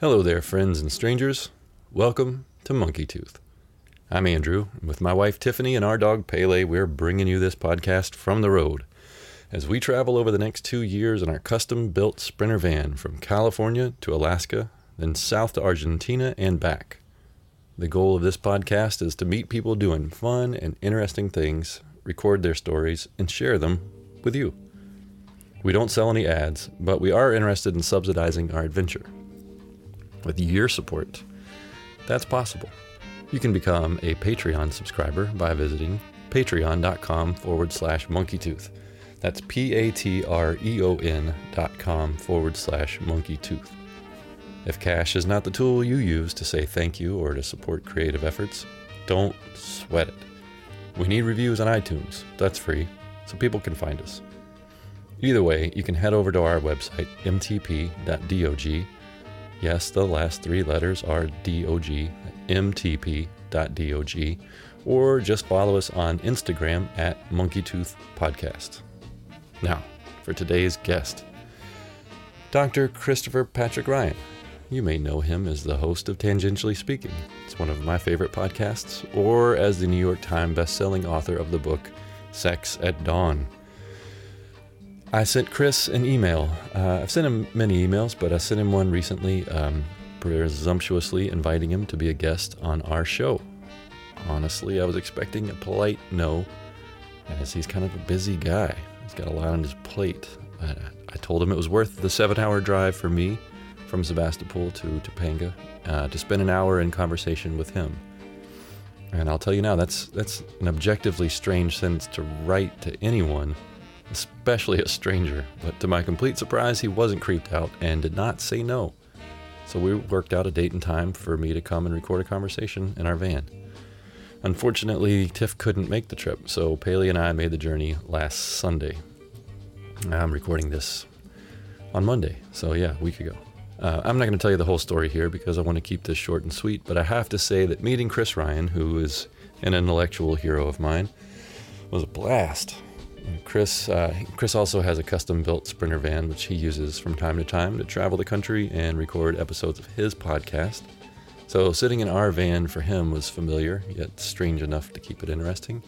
Hello there, friends and strangers. Welcome to Monkey Tooth. I'm Andrew, and with my wife Tiffany and our dog Pele, we're bringing you this podcast from the road as we travel over the next two years in our custom built Sprinter van from California to Alaska, then south to Argentina and back. The goal of this podcast is to meet people doing fun and interesting things, record their stories, and share them with you. We don't sell any ads, but we are interested in subsidizing our adventure. With your support, that's possible. You can become a Patreon subscriber by visiting patreon.com forward slash monkeytooth. That's P A T R E O N dot com forward slash monkeytooth. If cash is not the tool you use to say thank you or to support creative efforts, don't sweat it. We need reviews on iTunes. That's free, so people can find us. Either way, you can head over to our website, mtp.dog. Yes, the last three letters are DOG, mtp.dog, or just follow us on Instagram at MonkeyTooth Podcast. Now, for today's guest, Dr. Christopher Patrick Ryan. You may know him as the host of Tangentially Speaking. It's one of my favorite podcasts, or as the New York Times bestselling author of the book Sex at Dawn. I sent Chris an email. Uh, I've sent him many emails, but I sent him one recently, um, presumptuously inviting him to be a guest on our show. Honestly, I was expecting a polite no, as he's kind of a busy guy. He's got a lot on his plate. I, I told him it was worth the seven hour drive for me from Sebastopol to Topanga uh, to spend an hour in conversation with him. And I'll tell you now, that's, that's an objectively strange sentence to write to anyone especially a stranger. But to my complete surprise, he wasn't creeped out and did not say no. So we worked out a date and time for me to come and record a conversation in our van. Unfortunately, Tiff couldn't make the trip, so Pele and I made the journey last Sunday. I'm recording this on Monday, so yeah, a week ago. Uh, I'm not going to tell you the whole story here because I want to keep this short and sweet, but I have to say that meeting Chris Ryan, who is an intellectual hero of mine, was a blast. Chris, uh, Chris also has a custom-built Sprinter van, which he uses from time to time to travel the country and record episodes of his podcast. So sitting in our van for him was familiar, yet strange enough to keep it interesting.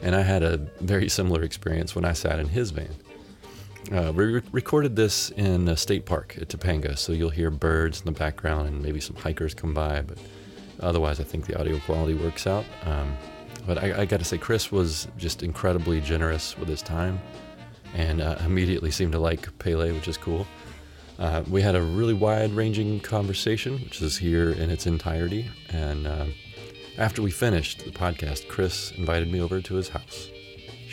And I had a very similar experience when I sat in his van. Uh, we re- recorded this in a state park at Topanga, so you'll hear birds in the background and maybe some hikers come by, but otherwise, I think the audio quality works out. Um, but I, I got to say, Chris was just incredibly generous with his time and uh, immediately seemed to like Pele, which is cool. Uh, we had a really wide ranging conversation, which is here in its entirety. And uh, after we finished the podcast, Chris invited me over to his house,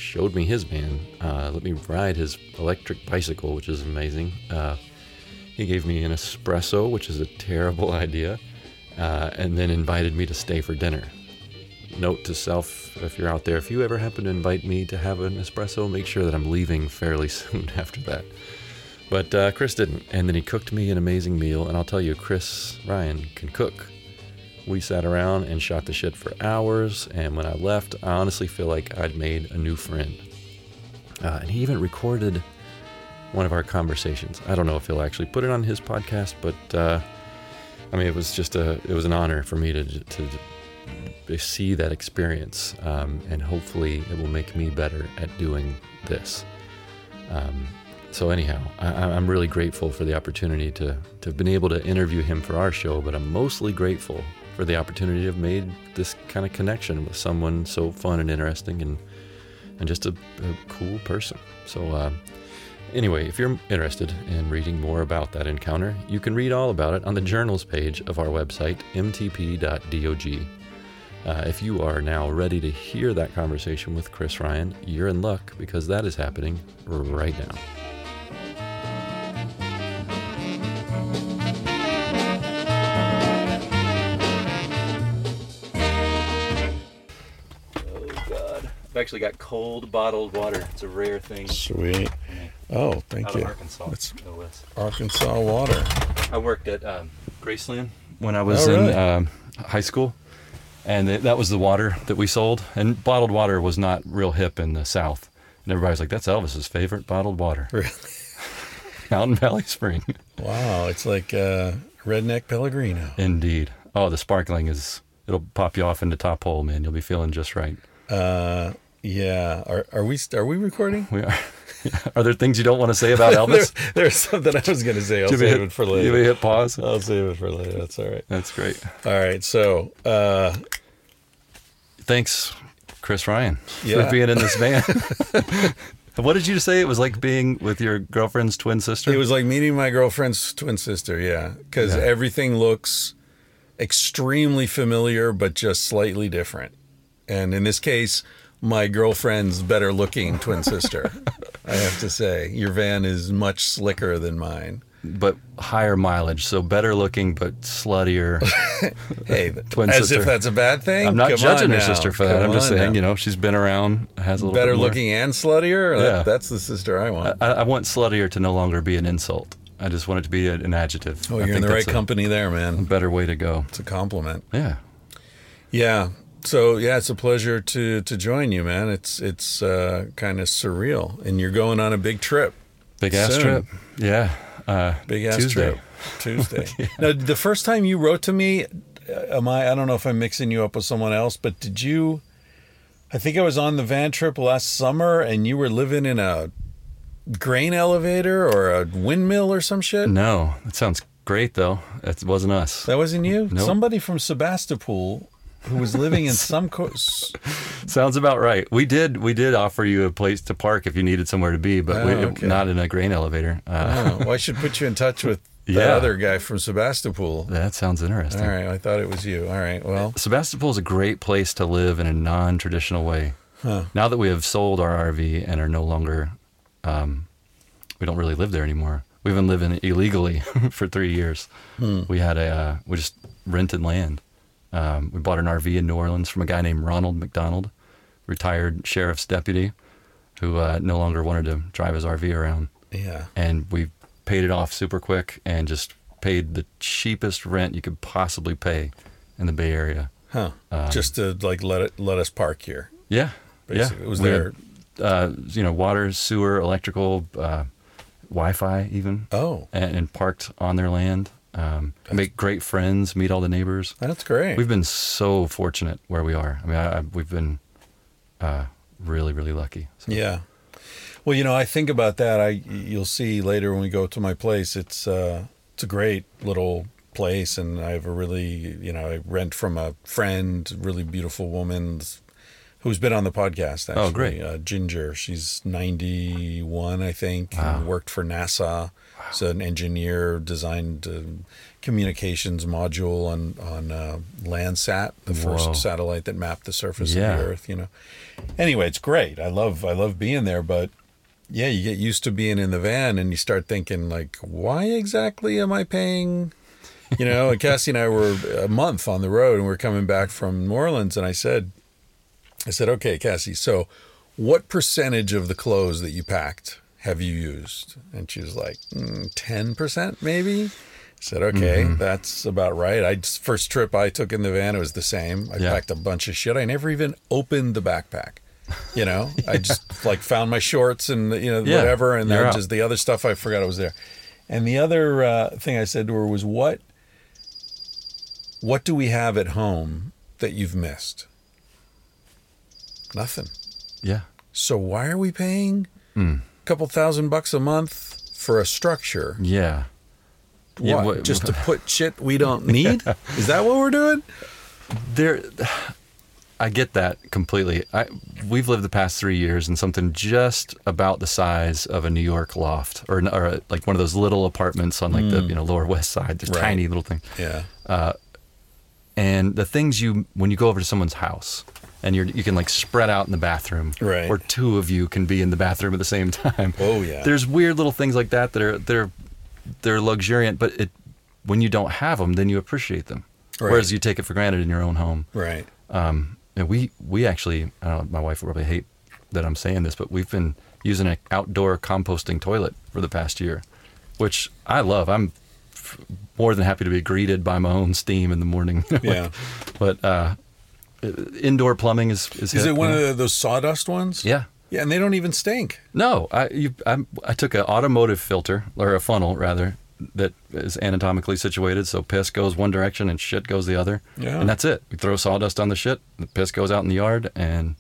showed me his van, uh, let me ride his electric bicycle, which is amazing. Uh, he gave me an espresso, which is a terrible idea, uh, and then invited me to stay for dinner note to self if you're out there, if you ever happen to invite me to have an espresso, make sure that I'm leaving fairly soon after that. But uh, Chris didn't, and then he cooked me an amazing meal. And I'll tell you, Chris Ryan can cook. We sat around and shot the shit for hours, and when I left, I honestly feel like I'd made a new friend. Uh, and he even recorded one of our conversations. I don't know if he'll actually put it on his podcast, but uh, I mean, it was just a it was an honor for me to to see that experience, um, and hopefully it will make me better at doing this. Um, so anyhow, I, am really grateful for the opportunity to, to have been able to interview him for our show, but I'm mostly grateful for the opportunity to have made this kind of connection with someone so fun and interesting and and just a, a cool person. So uh, anyway, if you're interested in reading more about that encounter, you can read all about it on the journals page of our website, mtp.dog. Uh, if you are now ready to hear that conversation with Chris Ryan, you're in luck because that is happening right now. Back actually got cold bottled water. It's a rare thing. Sweet. Oh, thank Out you. of Arkansas. That's. Arkansas water. I worked at um, Graceland when I was Oh, in really? um, high school, and it, that was the water that we sold. And bottled water was not real hip in the South. And everybody's like, "That's Elvis's favorite bottled water, Really? Mountain Valley Spring." Wow, it's like uh, redneck Pellegrino. Indeed. Oh, the sparkling is. It'll pop you off into top hole, man. You'll be feeling just right. Uh, yeah. Are are we are we recording? We are. are there things you don't want to say about there, Elvis? there's something I was going to say. I'll Do you want me save to it for You later. to hit pause? I'll save it for later. That's all right. That's great. All right. So, uh, Thanks, Chris Ryan, Yeah. for being in this van. what did you say? It was like being with your girlfriend's twin sister. it was like meeting my girlfriend's twin sister. Yeah, because Yeah. everything looks extremely familiar, but just slightly different. And in this case, my girlfriend's better looking twin sister. I have to say, your van is much slicker than mine. but higher mileage, so better looking but sluttier. Hey, Twin as sister. if that's a bad thing. I'm not Come judging her sister for that. Come I'm just saying, now. you know, she's been around, has a little better looking and sluttier. Yeah. That, that's the sister I want. I, I want sluttier to no longer be an insult. I just want it to be an adjective. oh, I you're in the right that's a company there, man. Better way to go. It's a compliment. Yeah. Yeah. So yeah, it's a pleasure to to join you, man. It's it's uh, kind of surreal, and you're going on a big trip, Big ass Soon. trip. Yeah. Uh, big ass Tuesday. trip, Tuesday. Now, the first time you wrote to me, uh, am I? I don't know if I'm mixing you up with someone else, but did you? I think I was on the van trip last summer, and you were living in a grain elevator or a windmill or some shit. No, that sounds great though. It wasn't us. That wasn't you. Nope. Somebody from Sebastopol who was living in some. Co- Sounds about right. We did we did offer you a place to park if you needed somewhere to be, but we, Oh, okay. not in a grain elevator. Uh, oh, well, I should put you in touch with that Yeah. other guy from Sebastopol. That sounds interesting. All right, I thought it was you. All right, well, Sebastopol is a great place to live in a non-traditional way. Huh. Now that we have sold our RV and are no longer, um, we don't really live there anymore. We've been living illegally for three years. Hmm. We had a, uh, we just rented land. Um, we bought an RV in New Orleans from a guy named Ronald McDonald, retired sheriff's deputy, who uh, no longer wanted to drive his RV around. yeah. And we paid it off super quick and just paid the cheapest rent you could possibly pay in the Bay Area. Huh. Um, Just to like let it let us park here. Yeah, Basically, yeah. it was We there. had, uh, you know, water, sewer, electrical, uh, Wi-Fi, even, Oh, and, and parked on their land. Um, make great friends, meet all the neighbors. that's great. We've been so fortunate where we are. I mean, I, I, we've been uh, really, really lucky. So, Yeah. Well, you know, I think about that. I you'll see later when we go to my place. It's uh, it's a great little place, and I have a really you know I rent from a friend, really beautiful woman who's been on the podcast. Actually. Oh, great. Uh, Ginger. She's ninety one, I think. Wow. And worked for NASA. She's an engineer, designed uh, communications module on on uh, Landsat, the first satellite that mapped the surface Yeah. of the Earth. You know anyway, it's great. I love I love being there, but yeah, you get used to being in the van and you start thinking like, why exactly am I paying? You know, and Cassie and I were a month on the road and we are coming back from New Orleans and I said I said, "Okay, Cassie, so what percentage of the clothes that you packed have you used?" And she was like, "Mm, 10% maybe. I said, "Okay, that's about right." I just, first trip I took in the van, it was the same. I Yeah. packed a bunch of shit. I never even opened the backpack. You know, I just like found my shorts and you know Yeah, whatever, and you're then out. just the other stuff I forgot it was there. And the other uh, thing I said to her was, "What, what do we have at home that you've missed?" Nothing. yeah, So why are we paying Hmm. Couple thousand bucks a month for a structure? yeah. Yeah, What? what- just to put shit we don't need? Is that what we're doing? There, I get that completely. I we've lived the past three years in something just about the size of a New York loft, or or like one of those little apartments on like the mm. you know Lower West Side, just Right. tiny little thing. Yeah. Uh, and the things you when you go over to someone's house and you're you can like spread out in the bathroom Right. or two of you can be in the bathroom at the same time Oh, yeah. there's weird little things like that that are they're they're luxuriant but it when you don't have them then you appreciate them Right. whereas you take it for granted in your own home Right. um and we we actually I don't know, my wife would probably hate that I'm saying this, but we've been using an outdoor composting toilet for the past year, which I love. I'm f- more than happy to be greeted by my own steam in the morning. Like, Yeah. but uh, indoor plumbing is is, Is hit, it one you know? of those sawdust ones? Yeah. Yeah, and they don't even stink. No, I you, I, I took an automotive filter or a funnel rather that is anatomically situated, so piss goes one direction and shit goes the other, Yeah. and that's it. We throw sawdust on the shit, the piss goes out in the yard, and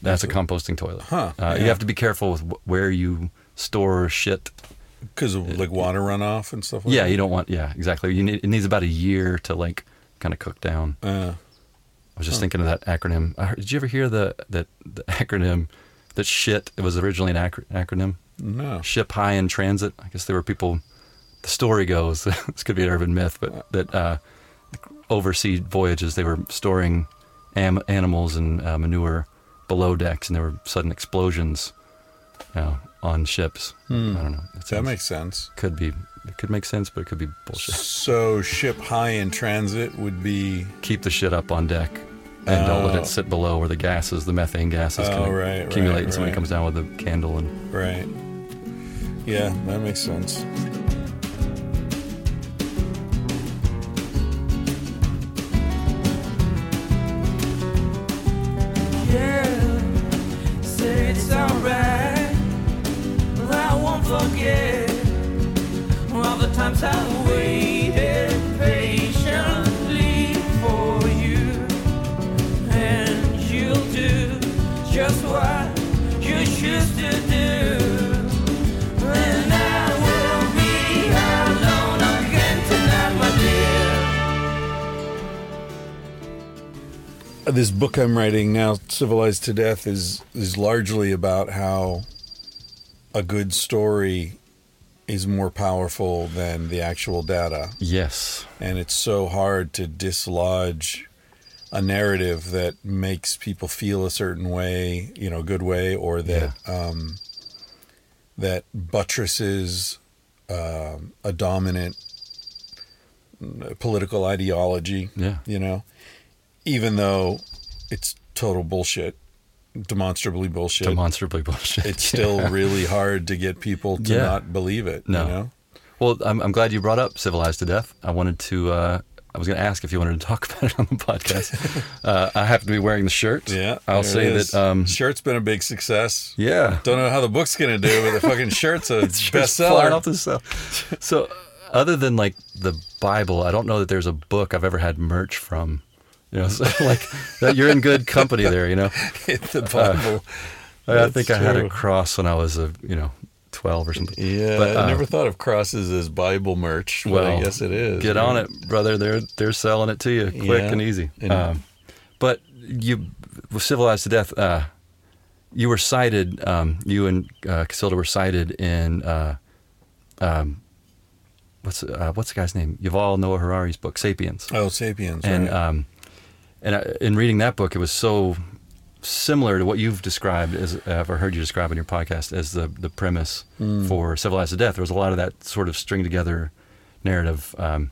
that's a composting toilet. Huh, Uh, You have to be careful with where you store shit. Because of like water runoff and stuff like Yeah, that? you don't want. Yeah, exactly. You need it needs about a year to like kind of cook down. Uh, was just thinking of that acronym. I heard, did you ever hear the that the acronym that shit? It was originally an acro- acronym. no. ship high in transit. I guess there were people. The story goes this could be an urban myth, but that uh, oversea voyages they were storing am- animals and uh, manure below decks, and there were sudden explosions you know, on ships. I don't know. It That makes sense. could be it could make sense, but it could be bullshit. So ship high in transit would be Keep the shit up on deck. And don't let Oh. it sit below where the gases, the methane gases, Oh, can right, accumulate, right, and somebody right. comes down with a candle and right. Yeah, that makes sense. Yeah, say it's alright. But I won't forget all the times I This book I'm writing now, Civilized to Death, is is largely about how a good story is more powerful than the actual data. yes, and it's so hard to dislodge a narrative that makes people feel a certain way, you know, a good way, or that um, that buttresses um, a dominant mm, political ideology. yeah, You know, even though it's total bullshit, demonstrably bullshit. demonstrably bullshit. it's still really hard to get people to Yeah. not believe it. No. You know? Well, I'm, I'm glad you brought up Civilized to Death. I wanted to, uh, I was going to ask if you wanted to talk about it on the podcast. uh, I happen to be wearing the shirt. Yeah, I'll say that, um, shirt's been a big success. yeah. Don't know how the book's gonna do, but the fucking shirt's a flying off bestseller. the shelf. So, other than like the Bible, I don't know that there's a book I've ever had merch from. You know, so like that you're in good company there, you know. the Bible. I That's think I had a cross when I was a, you know, 12 or something. yeah, but, I uh, never thought of crosses as Bible merch. But I guess it is. Get on it, brother. They're they're selling it to you quick Yeah. and easy. And- Um, but you, with civilized to death, uh, you were cited. Um, you and uh, Cacilda were cited in uh, um, what's uh, what's the guy's name? Yuval Noah Harari's book, *Sapiens*. Oh, Sapiens. and right. And I, in reading that book, it was so similar to what you've described as uh, or heard you describe in your podcast as the the premise Hmm. for Civilized to Death. There was a lot of that sort of string together narrative um,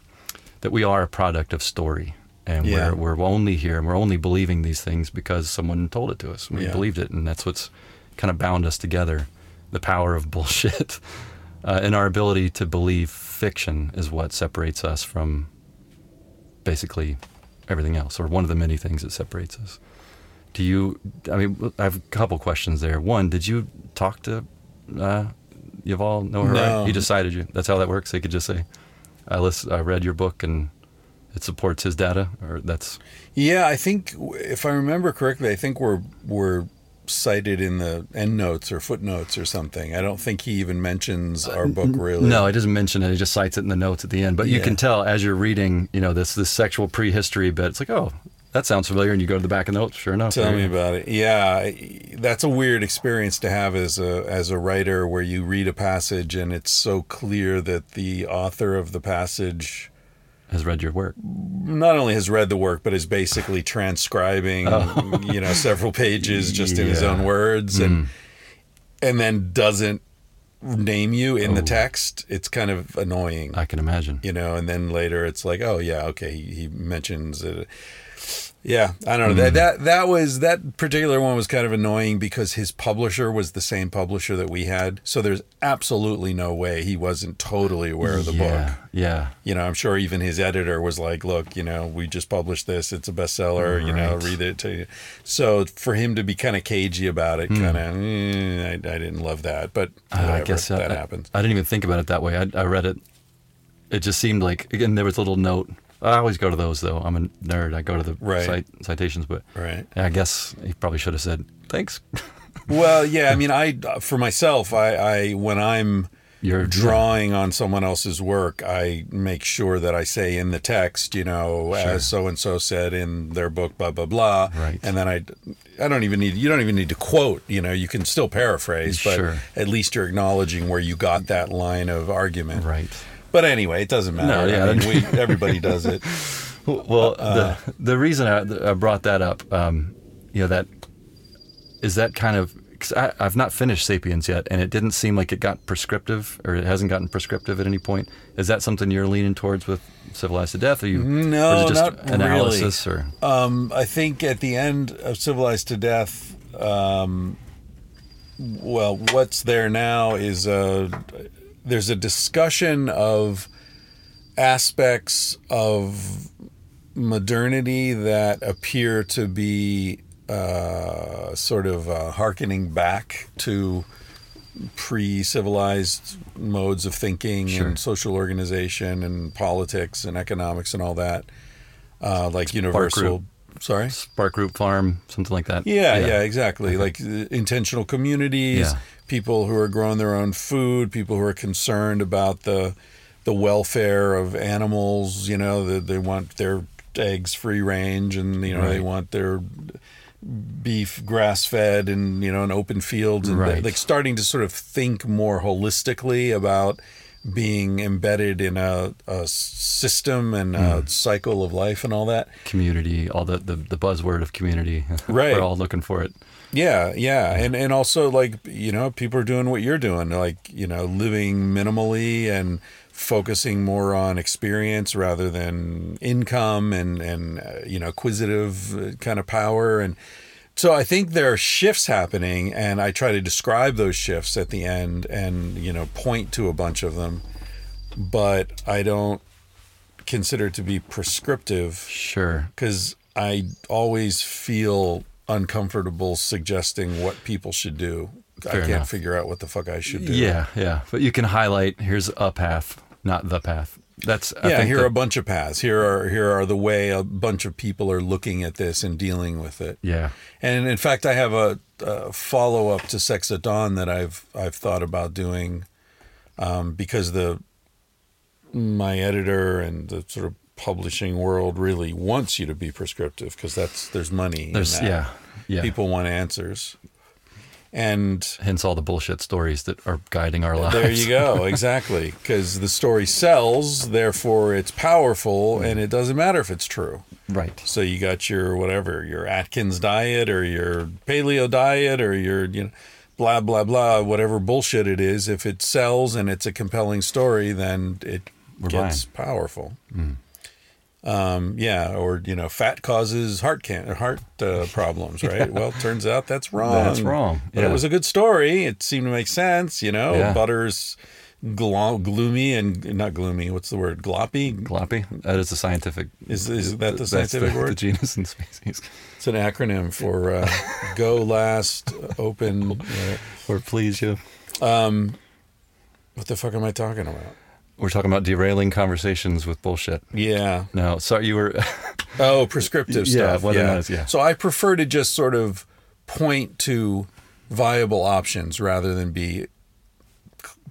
that we are a product of story. And Yeah. we're, we're only here and we're only believing these things because someone told it to us. We Yeah. believed it, and that's what's kind of bound us together. The power of bullshit uh, and our ability to believe fiction is what separates us from basically everything else, or one of the many things that separates us. Do you? I mean, I have a couple questions there. One, did you talk to uh, Yuval Noah? No. He decided you. That's how that works. They could just say, "I listen, I read your book and it supports his data," or that's yeah, I think if I remember correctly, I think we're we're cited in the end notes or footnotes or something. I don't think he even mentions our book really. Uh, no. It doesn't mention it. He just cites it in the notes at the end. But you Yeah. can tell as you're reading, you know, this this sexual prehistory bit. It's like, oh, that sounds familiar, and you go to the back of the notes. Sure enough, Tell me about it. Yeah, that's a weird experience to have as a as a writer, where you read a passage and it's so clear that the author of the passage Has read your work. not only has read the work, but is basically transcribing, oh. you know, several pages just in his Oh. Own words, and hmm. and then doesn't name you in the Oh. text. It's kind of annoying I can imagine. you know and then later it's like oh yeah okay he, he mentions it Yeah, I don't know. That, that that was that particular one was kind of annoying because his publisher was the same publisher that we had. So there's absolutely no way he wasn't totally aware of the yeah, book. Yeah. You know, I'm sure even his editor was like, "Look, you know, we just published this. It's a bestseller. You know, read it to you." So for him to be kind of cagey about it, kind of, I, I didn't love that. But Uh, I guess that I, happens. I didn't even think about it that way. I, I read it. It just seemed like again there was a little note. I always go to those though. I'm a nerd. I go to the Right. cite, citations, but Right. I guess he probably should have said thanks. Well, yeah. I mean, I for myself, I, I when I'm You're drawing on someone else's work, I make sure that I say in the text, you know, Sure. as so and so said in their book, blah blah blah. Right. And then I, I don't even need you don't even need to quote. You know, you can still paraphrase, but Sure. at least you're acknowledging where you got that line of argument. right. But anyway, it doesn't matter. No, yeah. I mean, we, everybody does it. Well, Uh, the the reason I, I brought that up, um, you know, that is that kind of because I've not finished *Sapiens* yet, and it didn't seem like it got prescriptive, or it hasn't gotten prescriptive at any point. Is that something you're leaning towards with *Civilized to Death*? Are you No, or is it just not analysis or Um, I think at the end of Civilized to Death, um, well, what's there now is a, there's a discussion of aspects of modernity that appear to be uh, sort of uh, harkening back to pre-civilized modes of thinking Sure. and social organization and politics and economics and all that uh, like universal group. Sorry Spark Group Farm, something like that? yeah, yeah, exactly. Like uh, intentional communities, Yeah. people who are growing their own food, people who are concerned about the the welfare of animals. You know, that they want their eggs free range, and you know they want their beef grass fed, and you know, in open fields, and Right. like starting to sort of think more holistically about being embedded in a, a system and a Mm. cycle of life and all that. Community, all the, the the buzzword of community. Right. We're all looking for it. Yeah, yeah, and and also like you know people are doing what you're doing, like you know living minimally and focusing more on experience rather than income and and uh, you know acquisitive uh, kind of power and so I think there are shifts happening and I try to describe those shifts at the end and you know point to a bunch of them but I don't consider it to be prescriptive Sure. because I always feel uncomfortable suggesting what people should do. I can't enough. figure out what the fuck I should do. Yeah, yeah. But you can highlight here's a path, not the path. That's I yeah. think Here that- are a bunch of paths. Here are here are the way a bunch of people are looking at this and dealing with it. yeah. And in fact, I have a, a follow up to Sex at Dawn that I've I've thought about doing um, because the my editor and the sort of publishing world really wants you to be prescriptive because that's there's money. There's in that. yeah, yeah. People want answers, and Hence all the bullshit stories that are guiding our lives. there you go. Exactly, because the story sells, therefore it's powerful, and it doesn't matter if it's true. right. So you got your whatever, your Atkins diet or your paleo diet or your you know blah blah blah whatever bullshit it is. If it sells and it's a compelling story, then it We're gets powerful. Mm. Um, yeah, or you know, fat causes heart can heart uh, problems, right? Well, turns out that's wrong. That's wrong. But Yeah. it was a good story. It seemed to make sense. You know, Yeah. butter's glo- gloomy and not gloomy. What's the word? Gloppy. Gloppy. That is the scientific. Is is that the scientific the, word? The genus and species. It's an acronym for uh, go last, open. uh, Or please you. Um, what the fuck am I talking about? We're talking about derailing conversations with bullshit. Yeah. No, sorry, you were. Oh, prescriptive Yeah, stuff. yeah. not yeah. So I prefer to just sort of point to viable options rather than be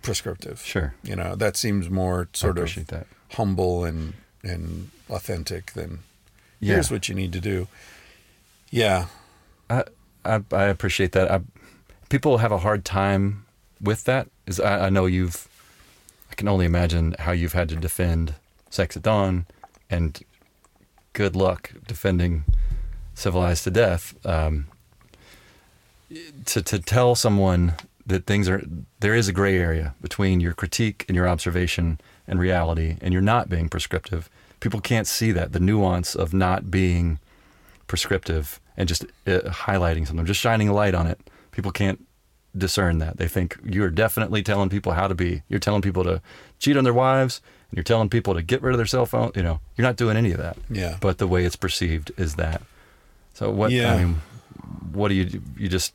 prescriptive. sure. You know, that seems more sort of that. humble and and authentic than Yeah. here's what you need to do. Yeah. I, I I appreciate that. I, people have a hard time with that. Is I, I know you've. Can only imagine how you've had to defend Sex at Dawn, and good luck defending Civilized to Death. Um, to to tell someone that things are there is a gray area between your critique and your observation and reality, and you're not being prescriptive. People can't see that the nuance of not being prescriptive and just uh, highlighting something, just shining a light on it. People can't discern that. They think you're definitely telling people how to be. You're telling people to cheat on their wives, and you're telling people to get rid of their cell phone. You know, you're not doing any of that. Yeah. But the way it's perceived is that. So what? Yeah. I mean, what do you do? You just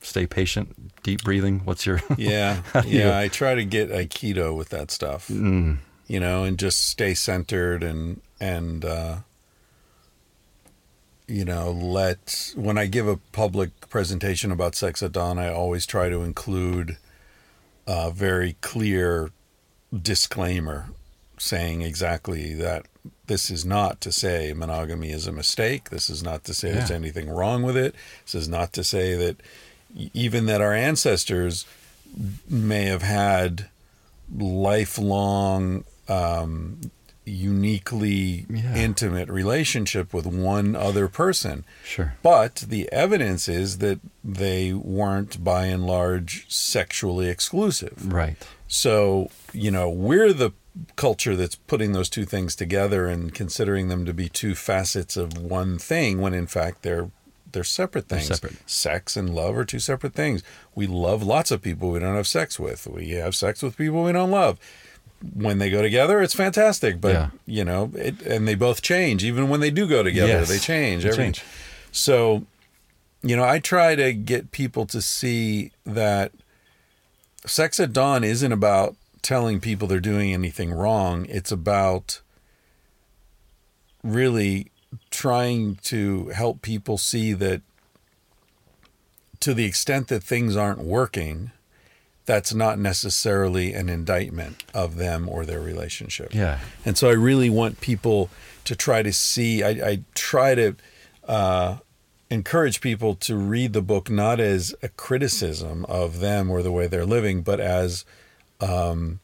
stay patient, deep breathing. What's your? Yeah, do you- yeah. I try to get aikido with that stuff, Mm, you know, and just stay centered and and uh, you know let when I give a public presentation about sex at dawn, I always try to include a very clear disclaimer saying exactly that this is not to say monogamy is a mistake. This is not to say there's anything wrong with it. This is not to say that even that our ancestors may have had lifelong um, uniquely Yeah. intimate relationship with one other person sure. but the evidence is that they weren't by and large sexually exclusive Right. so you know we're the culture that's putting those two things together and considering them to be two facets of one thing when in fact they're they're separate They're things separate. sex and love are two separate things we love lots of people we don't have sex with we have sex with people we don't love when they go together it's fantastic but Yeah. you know it, and they both change even when they do go together Yes. they change They everything change. so you know i try to get people to see that sex at dawn isn't about telling people they're doing anything wrong it's about really trying to help people see that to the extent that things aren't working that's not necessarily an indictment of them or their relationship Yeah. and so I really want people to try to see, I, I try to uh, encourage people to read the book not as a criticism of them or the way they're living, but as um,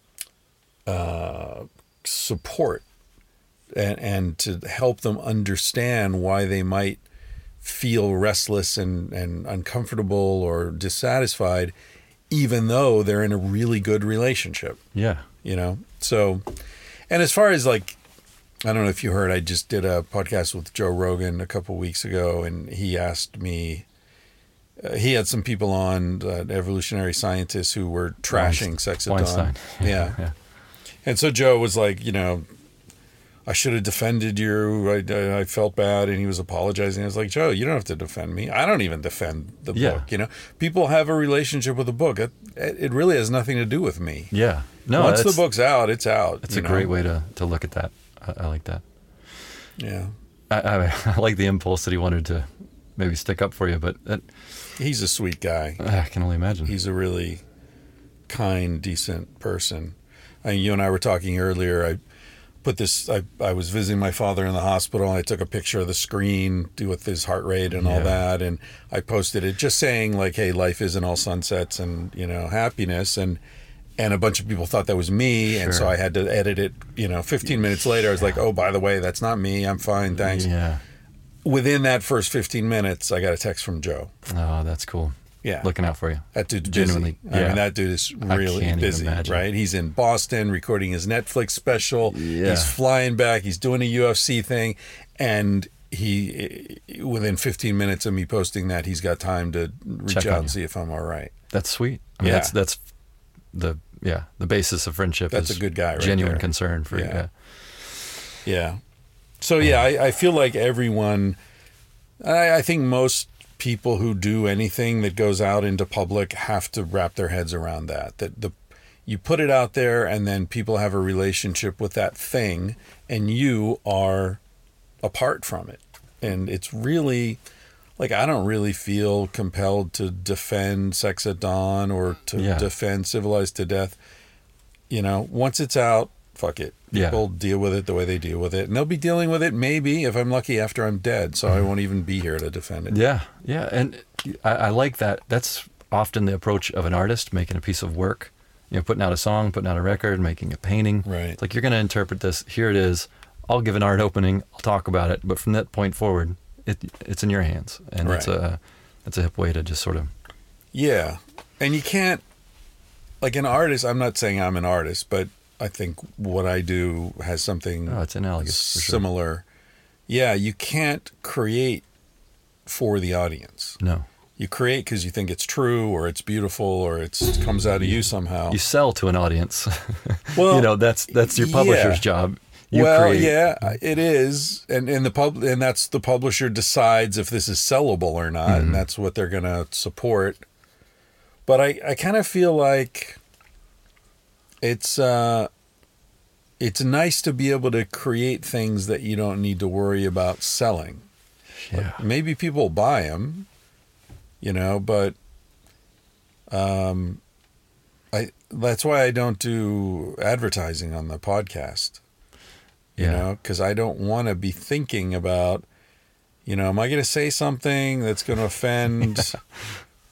uh, support and, and to help them understand why they might feel restless and, and uncomfortable or dissatisfied, even though they're in a really good relationship Yeah. you know so and as far as like i don't know if you heard i just did a podcast with joe rogan a couple weeks ago and he asked me uh, he had some people on uh, evolutionary scientists who were trashing sex at Weinstein. dawn yeah Yeah. and so joe was like you know I should have defended you. I, I, I felt bad, and he was apologizing. I was like, Joe, you don't have to defend me. I don't even defend the Yeah. book. You know, people have a relationship with the book. It, it really has nothing to do with me. Yeah. No, Once the book's out, it's out. It's a know? great way to, to look at that. I, I like that. Yeah. I, I, I like the impulse that he wanted to maybe stick up for you, but that, He's a sweet guy. I can only imagine. He's a really kind, decent person. I mean, you and I were talking earlier. I put this. I, I was visiting my father in the hospital. I took a picture of the screen with his heart rate and all Yeah. that, and I posted it, just saying like, "Hey, life isn't all sunsets and you know happiness." And and a bunch of people thought that was me, and so I had to edit it. You know, 15 minutes later, I was like, "Oh, by the way, that's not me. I'm fine, thanks." Yeah. Within that first 15 minutes, I got a text from Joe. Oh, that's cool. Yeah, Looking out for you. That dude's Genuinely, busy. I mean, that dude is really busy, right? He's in Boston recording his Netflix special. Yeah. He's flying back. He's doing a UFC thing, and he, within 15 minutes of me posting that, he's got time to reach Check out you. and see if I'm all right. That's sweet. I mean, Yeah. that's that's the yeah the basis of friendship. That's is a good guy right genuine there. concern for Yeah. yeah. Yeah. So yeah, I, I feel like everyone. I, I think most people who do anything that goes out into public have to wrap their heads around that. That the you put it out there, and then people have a relationship with that thing, and you are apart from it. And it's really like I don't really feel compelled to defend sex at dawn or to Yeah. defend civilized to death. You know, once it's out, fuck it. Yeah. People deal with it the way they deal with it. And they'll be dealing with it maybe if I'm lucky after I'm dead. So I mm-hmm. won't even be here to defend it. Yeah, yeah, and I, I like that. That's often the approach of an artist making a piece of work. You know, putting out a song, putting out a record, making a painting. Right. It's like you're going to interpret this. Here it is. I'll give an art opening. I'll talk about it. But from that point forward, it it's in your hands, and it's a that's a hip way to just sort of Yeah. And you can't like an artist, I'm not saying I'm an artist, but I think what I do has something oh, it's analogous for sure. similar yeah, you can't create for the audience. No. You create because you think it's true or it's beautiful or it comes out of you somehow. You sell to an audience. Well, you know, that's that's your publisher's yeah. job. You well, create yeah, it is, and and the pub and that's the publisher decides if this is sellable or not, Mm-hmm. and that's what they're gonna support. But I I kind of feel like it's uh it's nice to be able to create things that you don't need to worry about selling. Yeah. Maybe people buy them, you know, but um, I that's why I don't do advertising on the podcast you Yeah. know, because I don't want to be thinking about, you know, am I going to say something that's going to offend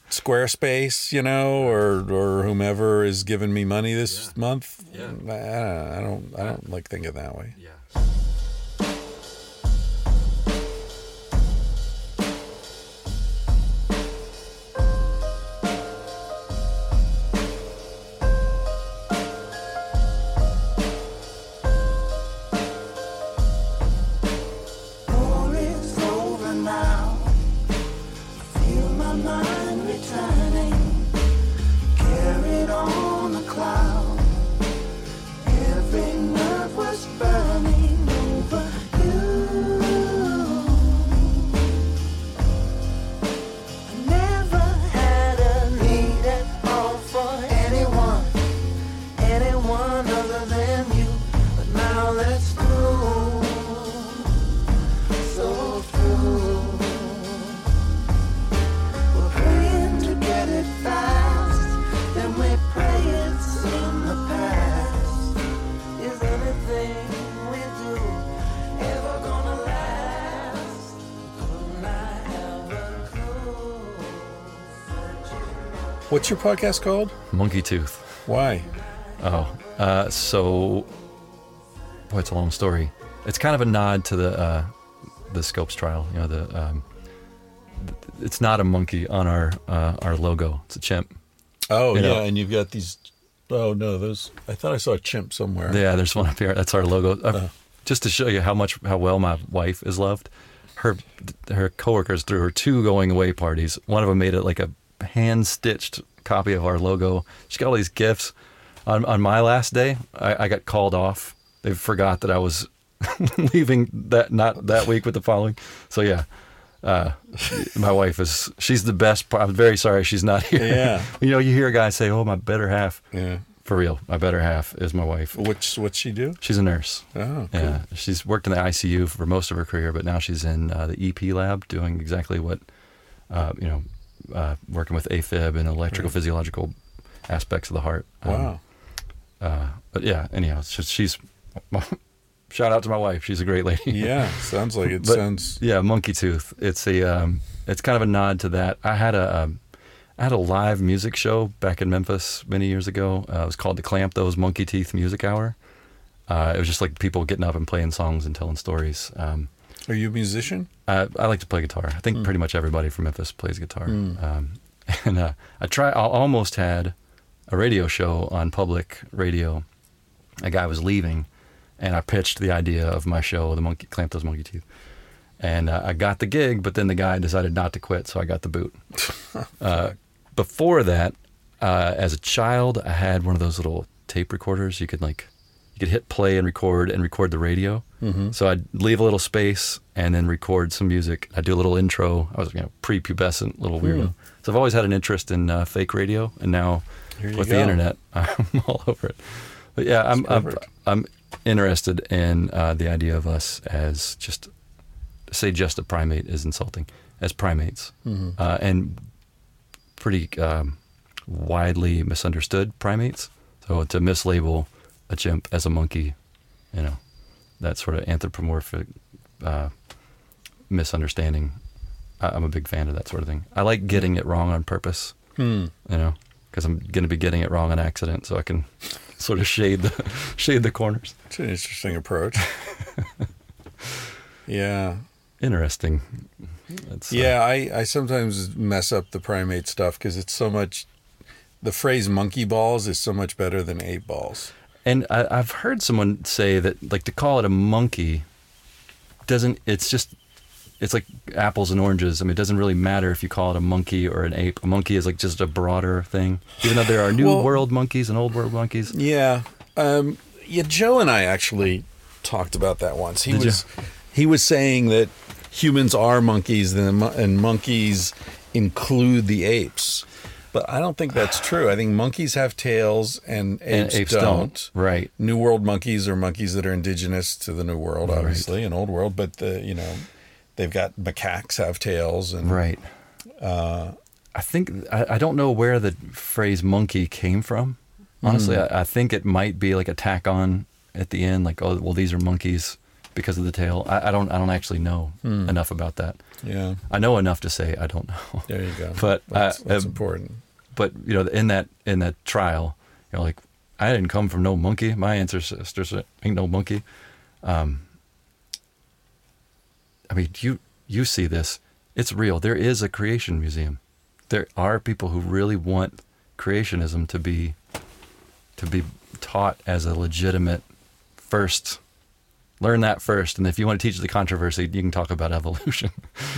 Squarespace, you know, or or whomever is giving me money this month? Yeah. I, I don't, I don't like thinking that way. Yeah. What's your podcast called? Monkey Tooth. Why? Oh, uh, so boy, it's a long story. It's kind of a nod to the uh, the Scopes trial. You know, the um, it's not a monkey on our uh, our logo. It's a chimp. Oh You yeah, know. and you've got these. Oh no, those. I thought I saw a chimp somewhere. Yeah, there's one up here. That's our logo. Uh, just to show you how much how well my wife is loved. Her her coworkers threw her two going away parties. One of them made it like a hand stitched copy of our logo. She got all these gifts. On on my last day, I, I got called off. They forgot that I was leaving that not that week, but the following. So yeah, uh, my wife is she's the best. I'm very sorry she's not here. Yeah. you know, you hear a guy say, "Oh, my better half." Yeah. For real, my better half is my wife. What's what's she do? She's a nurse. Oh, cool. Yeah, she's worked in the ICU for most of her career, but now she's in uh, the EP lab doing exactly what, uh, you know, uh, working with AFib and electrical physiological aspects of the heart. Um, Wow. uh, but yeah, anyhow, just, she's. shout out to my wife. She's a great lady. Yeah, sounds like it But- sounds. Yeah, Monkey Tooth. It's a um, it's kind of a nod to that. I had a um, I had a live music show back in Memphis many years ago. Uh, it was called the Clamp Those Monkey Teeth Music Hour. Uh, it was just like people getting up and playing songs and telling stories. Um, Are you a musician? uh, I like to play guitar. I think pretty much everybody from Memphis plays guitar. Um, and uh, I try. I almost had a radio show on public radio. A guy was leaving, and I pitched the idea of my show, the monkey clamp those monkey teeth, and uh, I got the gig. But then the guy decided not to quit, so I got the boot. uh, before that, uh, as a child, I had one of those little tape recorders. You could like, you could hit play and record and record the radio. Mm-hmm. So I'd leave a little space and then record some music. I'd do a little intro. I was you know prepubescent little weirdo. So I've always had an interest in uh, fake radio, and now with go. the internet, I'm all over it. But yeah, I'm I'm. I'm interested in uh, the idea of us as just say just a primate is insulting as primates, Mm-hmm. uh, and pretty um, widely misunderstood primates. So to mislabel a chimp as a monkey, you know, that sort of anthropomorphic uh, misunderstanding. I, I'm a big fan of that sort of thing. I like getting it wrong on purpose, Hmm. you know, because I'm going to be getting it wrong on accident, so I can sort of shade the shade the corners. It's an interesting approach. yeah. Interesting. That's, uh, Yeah, I, I sometimes mess up the primate stuff because it's so much. The phrase monkey balls is so much better than eight balls. And I, I've heard someone say that, like, to call it a monkey doesn't. It's just. It's like apples and oranges. I mean, it doesn't really matter if you call it a monkey or an ape. A monkey is like just a broader thing. Even though there are new Well- world monkeys and old world monkeys. Yeah. Um, yeah, Joe and I actually talked about that once. He Did you? was he was saying that humans are monkeys and monkeys include the apes. But I don't think that's true. I think monkeys have tails and apes, and apes don't. don't. Right. New World monkeys are monkeys that are indigenous to the New World, obviously, and Old World. But the you know, they've got macaques have tails and Right. Uh, I think I, I don't know where the phrase monkey came from. Honestly, Hmm. I, I think it might be like a tack on at the end, like oh well, these are monkeys because of the tail. I, I don't I don't actually know Hmm. enough about that. yeah. I know enough to say I don't know. There you go. But, that's, uh, that's um, important. But you know, in that in that trial, you know, like I didn't come from no monkey. My ancestors ain't no monkey. Um, I mean, you you see this. It's real. There is a creation museum. There are people who really want creationism to be to be taught as a legitimate first. Learn that first, and if you want to teach the controversy, you can talk about evolution.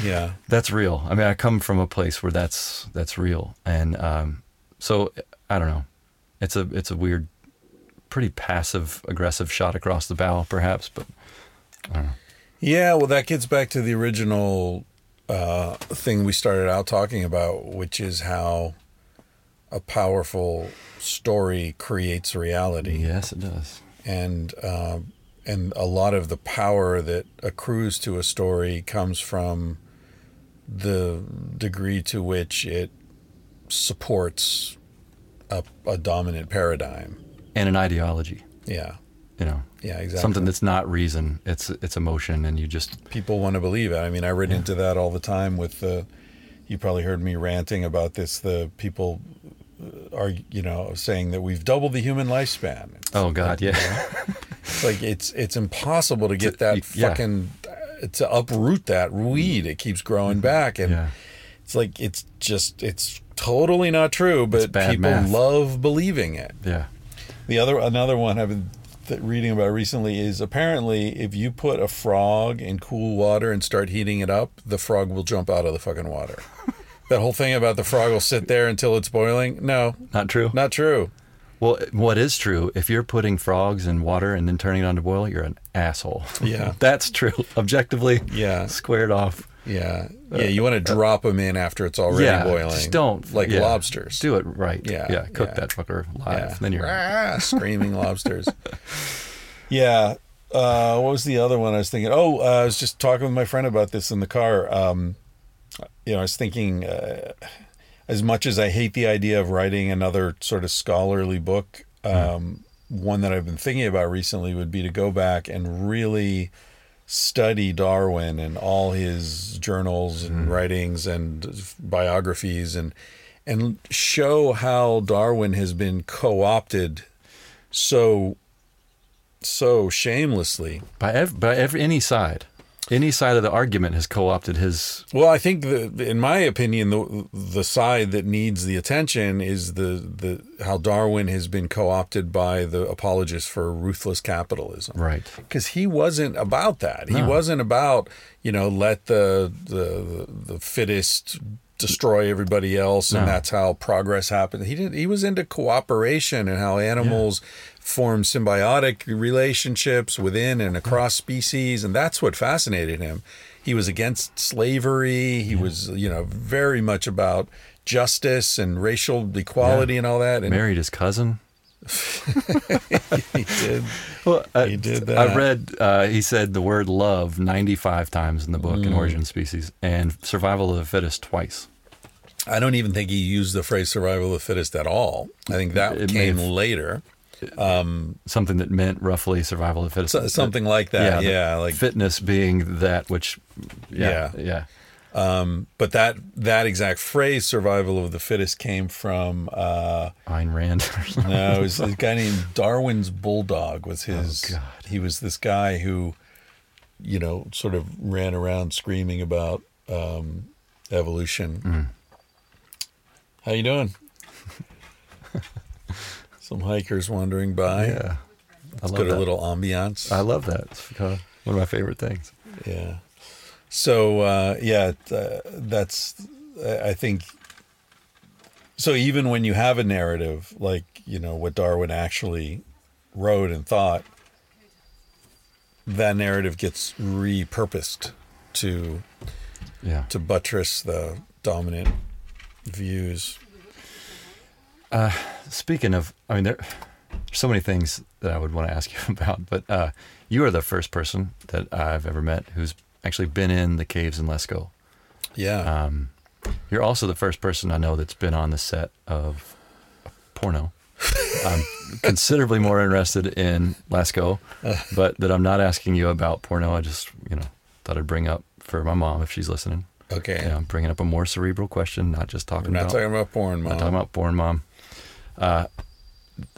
Yeah. that's real. I mean, I come from a place where that's that's real, and um, so I don't know. It's a it's a weird, pretty passive aggressive shot across the bow, perhaps, but Yeah, well, that gets back to the original uh, thing we started out talking about, which is how a powerful story creates reality, yes, it does. and um, and a lot of the power that accrues to a story comes from the degree to which it supports a, a dominant paradigm. And an ideology, Yeah, you know, yeah, exactly. something that's not reason. It's it's emotion, and you just people want to believe it. I mean, I read into that all the time with the. You probably heard me ranting about this. The people are, you know, saying that we've doubled the human lifespan. It's oh god, yeah, like it's it's impossible to get that yeah. fucking uh, to uproot that weed. It keeps growing mm-hmm. back, and yeah, it's like it's just it's totally not true. But people math. love believing it. yeah. The other another one I've been th- reading about recently is apparently if you put a frog in cool water and start heating it up, the frog will jump out of the fucking water. that whole thing about the frog will sit there until it's boiling, no, Not true. not true. Well, what is true? If you're putting frogs in water and then turning it on to boil, you're an asshole. Yeah. that's true. Objectively, Yeah. squared off. Yeah, yeah. You want to drop them in after it's already Uh, yeah, boiling. just don't like yeah, lobsters. Do it right. Yeah, yeah. Cook yeah. that fucker live. Then you're Rah, screaming lobsters. Yeah. Uh, what was the other one I was thinking? Oh, uh, I was just talking with my friend about this in the car. Um, you know, I was thinking, uh, as much as I hate the idea of writing another sort of scholarly book, um, one that I've been thinking about recently would be to go back and really study Darwin and all his journals and writings and biographies and and show how Darwin has been co-opted so so shamelessly. by ev- by every any side, any side of the argument has co-opted his. Well, I think the in my opinion the the side that needs the attention is the the how Darwin has been co-opted by the apologists for ruthless capitalism. Right. because he wasn't about that. He No. wasn't about you know let the the the fittest destroy everybody else, and No. that's how progress happened. He did. He was into cooperation and how animals form symbiotic relationships within and across species, and that's what fascinated him. He was against slavery. He was you know very much about justice and racial equality and all that. And Married his cousin. He did. Well, uh, He did that. I read. Uh, he said the word "love" ninety-five times in the book Mm. in Origin Species, and "survival of the fittest" twice. I don't even think he used the phrase survival of the fittest at all. I think that It came have- later. Something that meant roughly survival of the fittest. So, something like that. Yeah. the like fitness being that which. Yeah. Yeah. Yeah. But that that exact phrase survival of the fittest came from uh Ayn Rand. Or something. no, it was a guy named Darwin's bulldog was his Oh, God. he was this guy who you know sort of ran around screaming about um evolution. Mm. How you doing? Some hikers wandering by. yeah. I Let's love that. a little ambiance. I love that. It's one of my favorite things. yeah. So uh, yeah, uh, that's I think. So even when you have a narrative like you know what Darwin actually wrote and thought, that narrative gets repurposed to Yeah. to buttress the dominant views. Speaking of, I mean, there, there's so many things that I would want to ask you about, but uh, you are the first person that I've ever met who's actually been in the caves in Lascaux. Yeah. Um, you're also the first person I know that's been on the set of porno. I'm considerably more interested in Lascaux, but that I'm not asking you about porno. I just, you know, thought I'd bring up for my mom if she's listening. okay. Yeah, I'm bringing up a more cerebral question, not just talking We're not about talking about porn, mom. not talking about porn mom. Uh,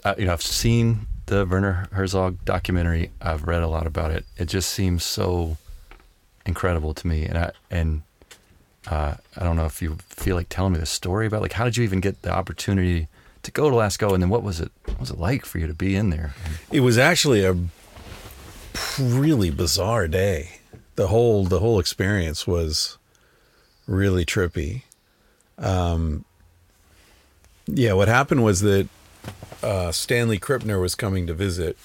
I, you know, I've seen the Werner Herzog documentary. I've read a lot about it. It just seems so incredible to me, and I and uh, I don't know if you feel like telling me the story about like how did you even get the opportunity to go to Lascaux, and then what was it? What was it like for you to be in there? It was actually a really bizarre day. The whole the whole experience was really trippy. Um, yeah, what happened was that uh, Stanley Krippner was coming to visit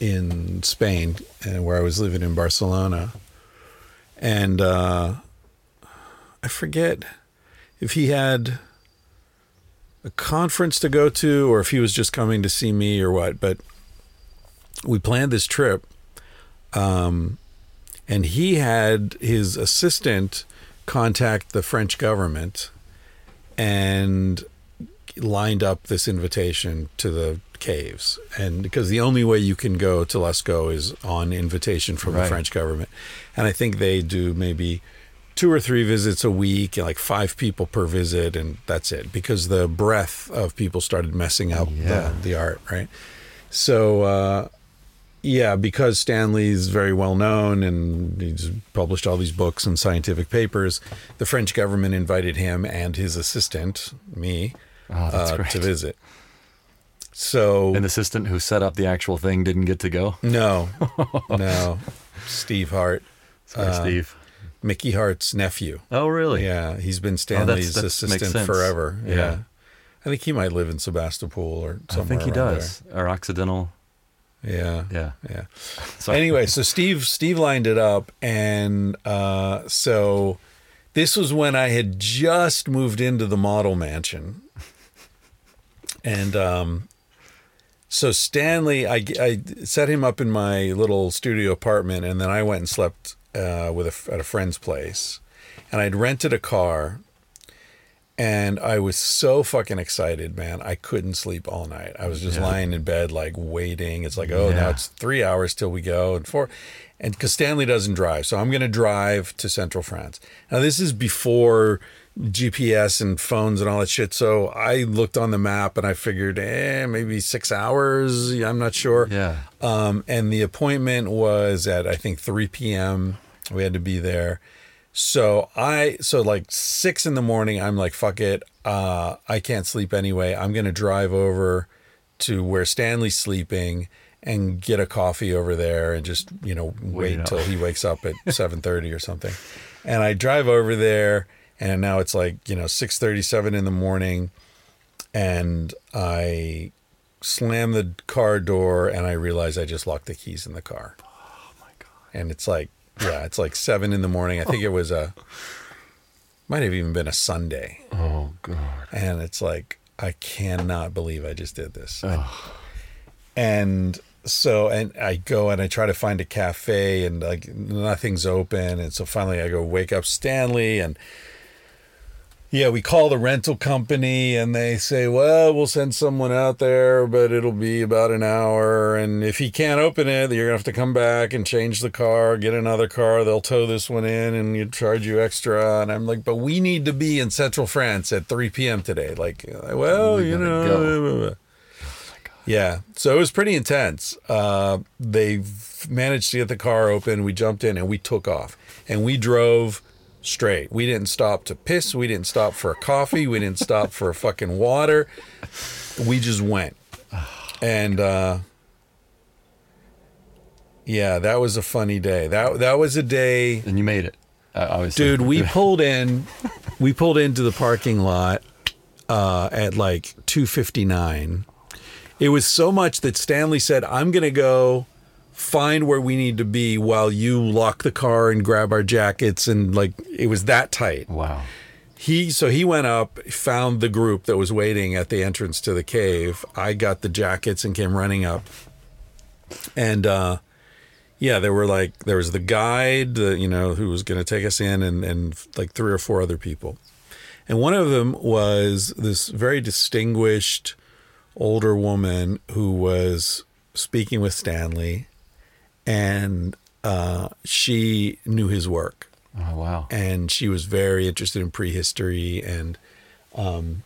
in Spain, and where I was living in Barcelona, and uh, I forget if he had a conference to go to or if he was just coming to see me or what but we planned this trip um, and he had his assistant contact the french government. And lined up this invitation to the caves. And because the only way you can go to Lascaux is on invitation from the French government. And I think they do maybe two or three visits a week and like five people per visit and that's it. Because the breadth of people started messing up Yeah. the, the art right? So uh yeah because stanley's very well known and he's published all these books and scientific papers the french government invited him and his assistant me Oh, that's uh, great. to visit so An assistant who set up the actual thing didn't get to go. no no steve hart Sorry, Uh, Steve. mickey hart's nephew Oh, really? Yeah, he's been Stanley's that makes assistant forever. Yeah. Yeah. I think he might live in Sebastopol or somewhere. I think he does. Or Occidental. Yeah. Yeah. Yeah. Sorry. Anyway, so Steve Steve lined it up and uh so this was when I had just moved into the model mansion. And um so Stanley, I, I set him up in my little studio apartment, and then I went and slept uh, with a, at a friend's place, and I'd rented a car, and I was so fucking excited, man. I couldn't sleep all night. I was just Yeah. lying in bed, like waiting. It's like, oh, now it's three hours till we go, and four, and because Stanley doesn't drive, so I'm gonna drive to Central France. Now this is before GPS and phones and all that shit. So I looked on the map and I figured, eh, maybe six hours. I'm not sure. Yeah. Um, and the appointment was at I think 3 p.m. We had to be there. So I so like six in the morning. I'm like, fuck it. Uh, I can't sleep anyway. I'm gonna drive over to where Stanley's sleeping and get a coffee over there and just you know wait it out. till he wakes up at 7:30 or something. And I drive over there, and now it's like you know 6:37 in the morning, and I slam the car door and I realize I just locked the keys in the car. Oh my god! And it's like, yeah, it's like seven in the morning. I think it was a, might have even been a Sunday, Oh, God. and it's like I cannot believe I just did this. And so, and I go and I try to find a cafe, and like nothing's open, and so finally I go wake up Stanley and. Yeah, we call the rental company and they say, well, we'll send someone out there, but it'll be about an hour. And if he can't open it, you're going to have to come back and change the car, get another car. They'll tow this one in and you charge you extra. And I'm like, but we need to be in Central France at 3 p.m. today. Like, well, you know. go. Yeah, so it was pretty intense. Uh, they managed to get the car open. We jumped in and we took off, and we drove straight. We didn't stop to piss. We didn't stop for a coffee. We didn't stop for a fucking water. We just went, and uh, Yeah, that was a funny day. That that was a day And you made it. Uh, obviously. Dude, we pulled in we pulled into the parking lot uh, at like 2:59. It was so much that Stanley said, "I'm to go find where we need to be while you lock the car and grab our jackets and like it was that tight." Wow. He so he went up, found the group that was waiting at the entrance to the cave. I got the jackets and came running up. And uh yeah, there were like there was the guide, the, you know, who was going to take us in and and like three or four other people. And one of them was this very distinguished older woman who was speaking with Stanley and uh she knew his work. Oh wow. and she was very interested in prehistory and um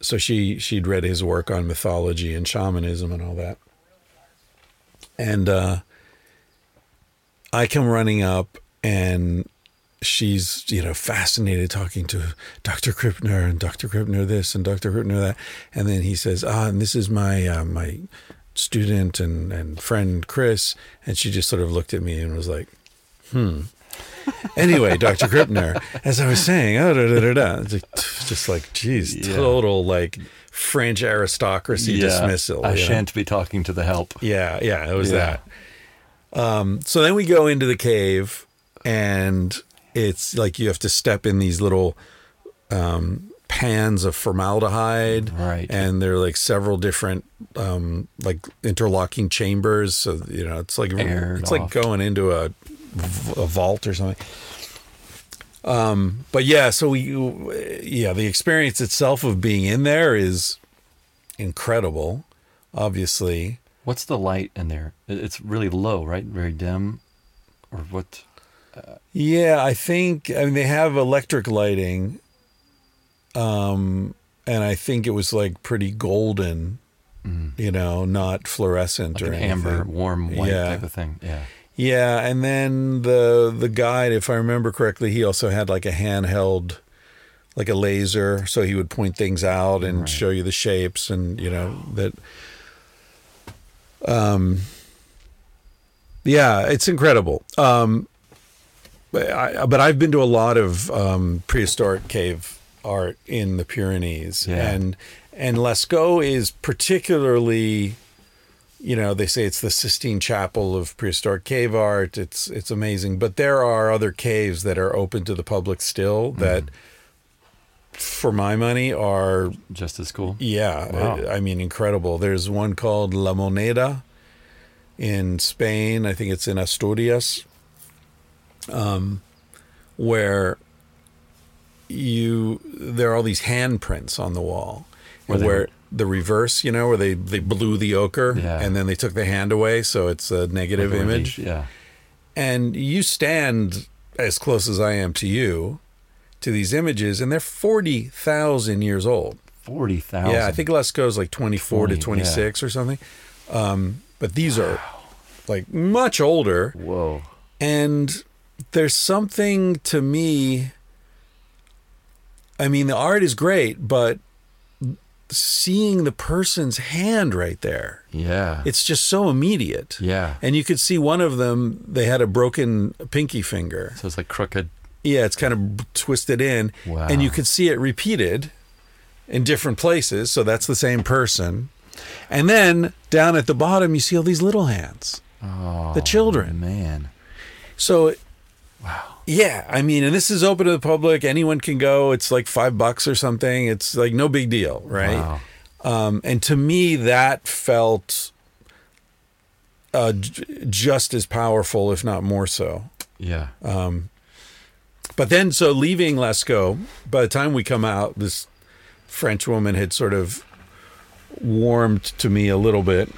so she she'd read his work on mythology and shamanism and all that. And uh i come running up and she's you know fascinated talking to dr krippner and dr krippner this and dr krippner that. And then he says ah and this is my uh, my student and and friend chris and she just sort of looked at me and was like hmm. anyway, Dr. Krippner, as I was saying, oh, da, da, da, da. Just like, geez, Yeah. total like French aristocracy dismissal. I shan't be talking to the help. Yeah, yeah, it was Yeah. that. Um, so then we go into the cave, and it's like you have to step in these little um, pans of formaldehyde, Right. And they're like several different um, like interlocking chambers. So you know, it's like Aired it's like going into a, a vault or something. Um, but yeah, so we, yeah, the experience itself of being in there is incredible. Obviously, What's the light in there? It's really low, right? Very dim, or what? Yeah, I think I mean they have electric lighting, um, and I think it was like pretty golden, you know, not fluorescent Mm. Like or an anything. amber, warm white Yeah. type of thing. Yeah. Yeah, and then the the guide, if I remember correctly, he also had like a handheld, like a laser, so he would point things out and Right. show you the shapes, and you know that. Um. Yeah, it's incredible. Um, but I, but I've been to a lot of um, prehistoric cave art in the Pyrenees, Yeah. and and Lascaux is particularly you know they say it's the Sistine Chapel of prehistoric cave art. It's it's amazing, but there are other caves that are open to the public still that, for my money, are Just as cool. yeah, Wow. I, I mean incredible. There's one called La Moneda in Spain. I think it's in Asturias, um, where you there are all these handprints on the wall, Where where, the reverse, you know, where they they blew the ochre Yeah. and then they took the hand away, so it's a negative Like image. Yeah. And you stand as close as I am to you to these images, and they're forty thousand years old. Forty thousand. Yeah, I think Lascaux is like 24 20, to 26 or something. Um, but these are like much older. Whoa. And there's something to me. I mean, the art is great, but seeing the person's hand right there, Yeah. it's just so immediate. yeah. And you could see one of them, they had a broken pinky finger. So it's like crooked. Yeah, it's kind of twisted in, Wow. and you could see it repeated in different places. So that's the same person. And then down at the bottom, you see all these little hands, Oh, the children. Man. So, Wow. Yeah, I mean, and this is open to the public. Anyone can go. It's like five bucks or something. It's like no big deal, right? Wow. Um, and to me, that felt uh, j- just as powerful, if not more so. Yeah. Um, But then, so leaving Lascaux, by the time we come out, this French woman had sort of warmed to me a little bit.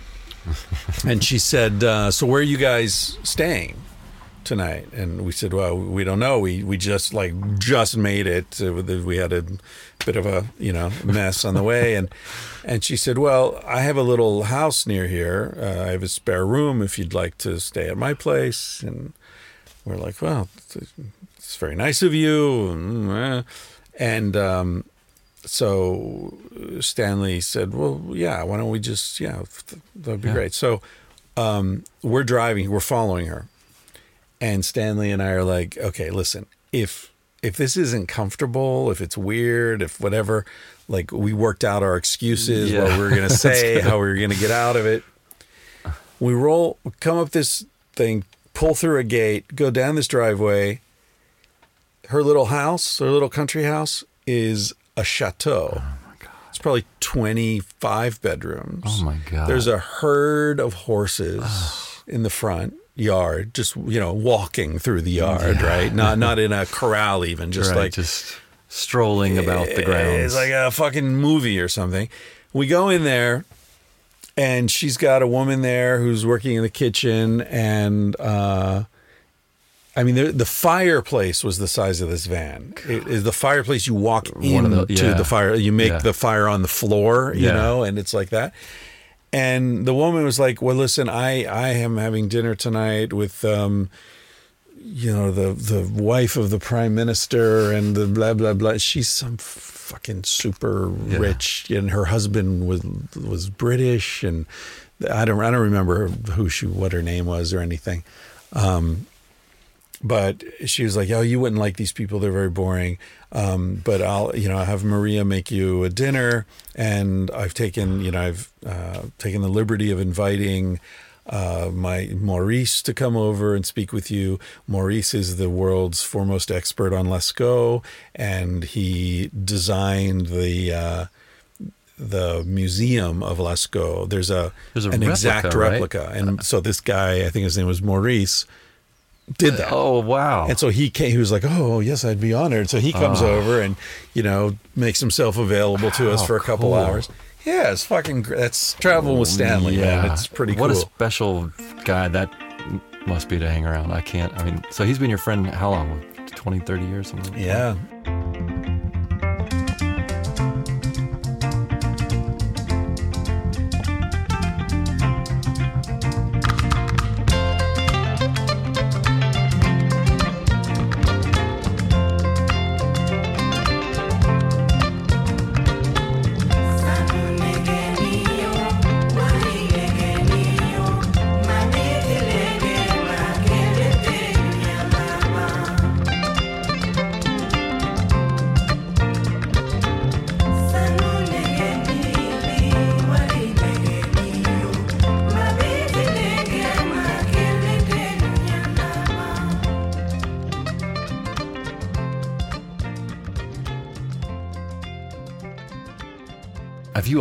and she said, uh, So, where are you guys staying tonight? And we said, Well, we don't know. We, we just like just made it. We had a bit of a, you know, mess on the way. And, and she said, Well, I have a little house near here. Uh, I have a spare room if you'd like to stay at my place. And we're like, Well, it's very nice of you. And, um, so Stanley said, Well, yeah, why don't we just, yeah, that'd be Yeah. great. So um, we're driving, we're following her, and Stanley and I are like, okay, listen, if if this isn't comfortable, if it's weird, if whatever, like we worked out our excuses, Yeah. what we are gonna say, how we were gonna get out of it. We roll, come up this thing, pull through a gate, go down this driveway. Her little house, her little country house, is a chateau. Oh my god! It's probably 25 bedrooms. Oh my God. There's a herd of horses in the front yard, just, you know, walking through the yard, right? Not not in a corral even, just Right, like just strolling about the grounds. it's like a fucking movie or something. We go in there, and she's got a woman there who's working in the kitchen, and uh, I mean, the, the fireplace was the size of this van. It is the fireplace you walk into the- yeah. the fire. You make Yeah. the fire on the floor, you Yeah. know, and it's like that. And the woman was like, "Well, listen, I I am having dinner tonight with." um you know the the wife of the prime minister and the blah blah blah. She's some fucking super Yeah. rich, and her husband was was British, and I don't I don't remember who she what her name was or anything. Um, but she was like, "Oh, you wouldn't like these people; they're very boring." Um, but I'll, you know, I have Maria make you a dinner, and I've taken, you know, I've uh, taken the liberty of inviting uh, my Maurice to come over and speak with you. Maurice is the world's foremost expert on Lascaux, and he designed the. Uh, the museum of Lascaux. There's a There's a an exact replica, right? replica, and so this guy, I think his name was Maurice, did that. oh wow. And so he came, he was like, "Oh, yes, I'd be honored." So he comes ah. over and you know makes himself available to us How for a couple cool. hours. Yeah, it's fucking. That's travel oh, with Stanley, man. It's pretty What cool. a special guy that must be to hang around. I can't. I mean, so he's been your friend how long? 20, 30 years? Something like that?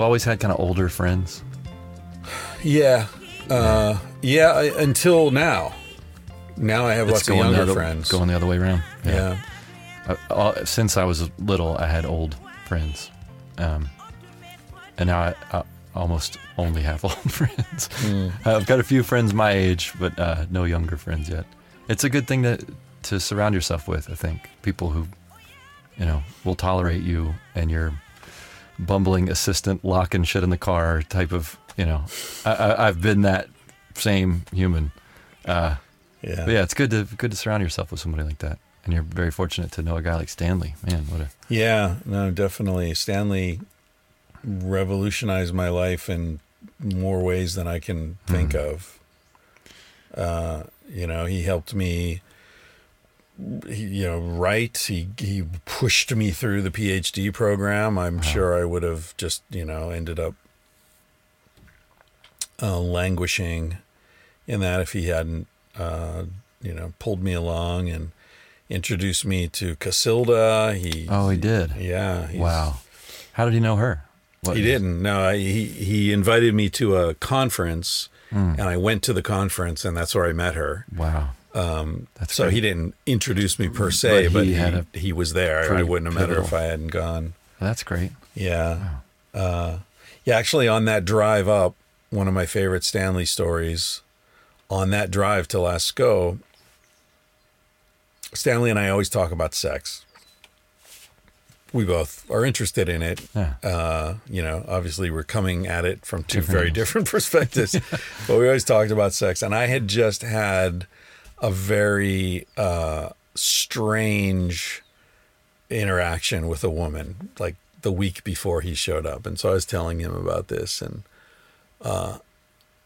Always had kind of older friends? yeah, uh, yeah. I, until now, now I have lots of younger other, friends. Going the other way around. yeah. Uh, uh, since I was little, I had old friends, um, and now I, I almost only have old friends. Hmm. I've got a few friends my age, but uh, no younger friends yet. It's a good thing to to surround yourself with. I think people who, you know, will tolerate you and your bumbling assistant locking shit in the car type of. You know, I, I, I've been that same human. Uh, yeah, yeah, it's good to good to surround yourself with somebody like that. And you're very fortunate to know a guy like Stanley. Man, what a Yeah, no, definitely. Stanley revolutionized my life in more ways than I can think of. Uh, you know, he helped me, you know, right He he pushed me through the PhD program. I'm sure I would have just, you know, ended up uh, languishing in that if he hadn't, uh, you know, pulled me along and introduced me to Cacilda. He Oh, he did. yeah. Wow. How did he know her? What- He didn't. No, I, he he invited me to a conference, and I went to the conference, and that's where I met her. Wow. Um, so great. he didn't introduce me per se, But but, he he, he was there. I wouldn't have met her if I hadn't gone. That's great. Yeah. Uh, yeah, actually, on that drive up, one of my favorite Stanley stories, on that drive to Lascaux, Stanley and I always talk about sex. We both are interested in it. Yeah. Uh, you know, obviously we're coming at it from two Different very different perspectives, but we always talked about sex. And I had just had a very uh, strange interaction with a woman, like the week before he showed up. And so I was telling him about this, and uh,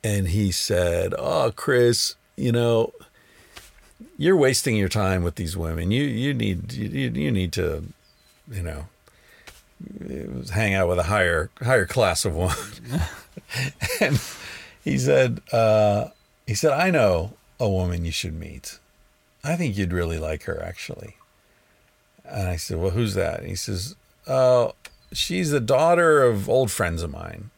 and he said, "Oh, Chris, you know, you're wasting your time with these women. You you need you, you need to, you know, hang out with a higher higher class of woman." and he said, uh, he said, "I know a woman you should meet. I think you'd really like her, actually." And I said, "Well, who's that?" And he says, "Oh, she's the daughter of old friends of mine.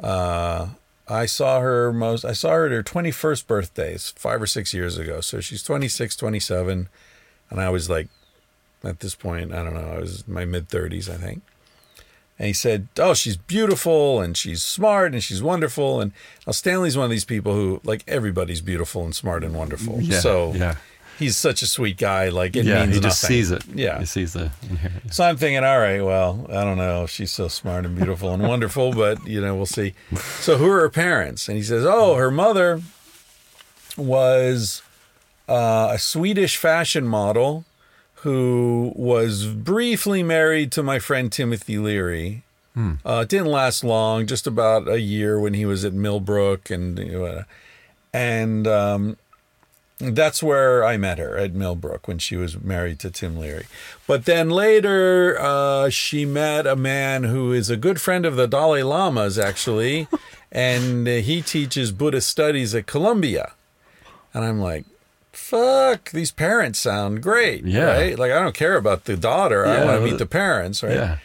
Uh, I saw her most. I saw her at her twenty-first birthday, it's five or six years ago. So she's 26, 27, and I was like, at this point, I don't know. I was my mid thirties, I think. And he said, "Oh, she's beautiful and she's smart and she's wonderful." And now Stanley's one of these people who, like, everybody's beautiful and smart and wonderful. Yeah, so yeah. he's such a sweet guy. Like, it yeah, means he just nothing. sees it. Yeah. he sees the inherent. So I'm thinking, all right, well, I don't know if she's so smart and beautiful and wonderful, but you know, we'll see. So who are her parents? And he says, oh, her mother was uh, a Swedish fashion model who was briefly married to my friend Timothy Leary. Uh, it didn't last long, just about a year when he was at Millbrook, and and um, that's where I met her at Millbrook when she was married to Tim Leary. But then later, uh, she met a man who is a good friend of the Dalai Lama's, actually, and he teaches Buddhist studies at Columbia. And I'm like, fuck, these parents sound great, Yeah. right? Like, I don't care about the daughter. I want to meet the parents, right? Yeah,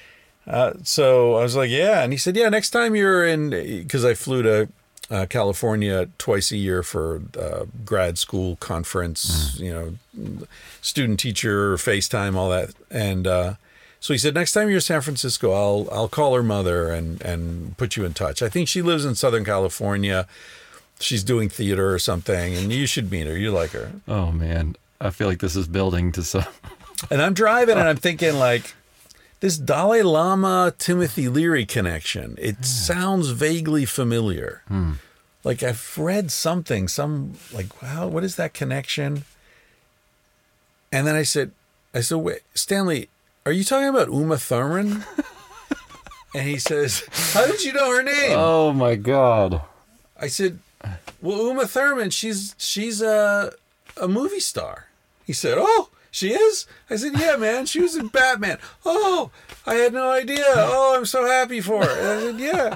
Uh, so I was like, yeah. And he said, yeah, next time you're in, because I flew to uh, California twice a year for uh, grad school conference, you know, student teacher, FaceTime, all that. And uh, so he said, next time you're in San Francisco, I'll I'll call her mother and and put you in touch. I think she lives in Southern California. She's doing theater or something, and you should meet her. You like her. Oh man, I feel like this is building to some. And I'm driving and I'm thinking like this Dalai Lama Timothy Leary connection. It hmm. sounds vaguely familiar. Hmm. Like I've read something, some like wow, what is that connection? And then I said, I said, wait, Stanley, are you talking about Uma Thurman? and he says, How did you know her name? Oh my god. I said, "Well, Uma Thurman, she's she's a a movie star." He said, "Oh, she is." I said, "Yeah, man, she was in Batman." Oh, I had no idea. Oh, I'm so happy for her. And I said, "Yeah."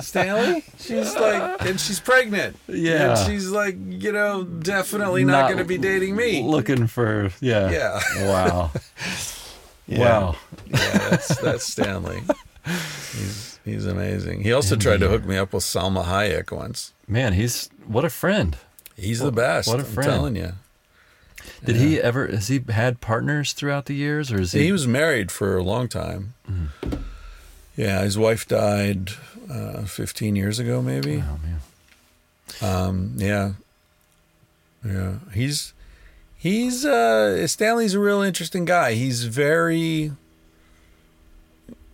Stanley, she's like, and she's pregnant. Yeah. and she's like, you know, definitely not, Not going to be dating me. Looking for yeah. Yeah. Wow. Yeah. Wow. Yeah, that's that's Stanley. He's he's amazing. He also tried to hook me up with Salma Hayek once. Man, he's what a friend. He's the best. what a I'm friend. telling you. Did he ever has he had partners throughout the years or is he, He was married for a long time. Yeah, his wife died uh, 15 years ago, maybe. Oh man. Um, yeah, yeah. He's he's uh, Stanley's a real interesting guy. He's very.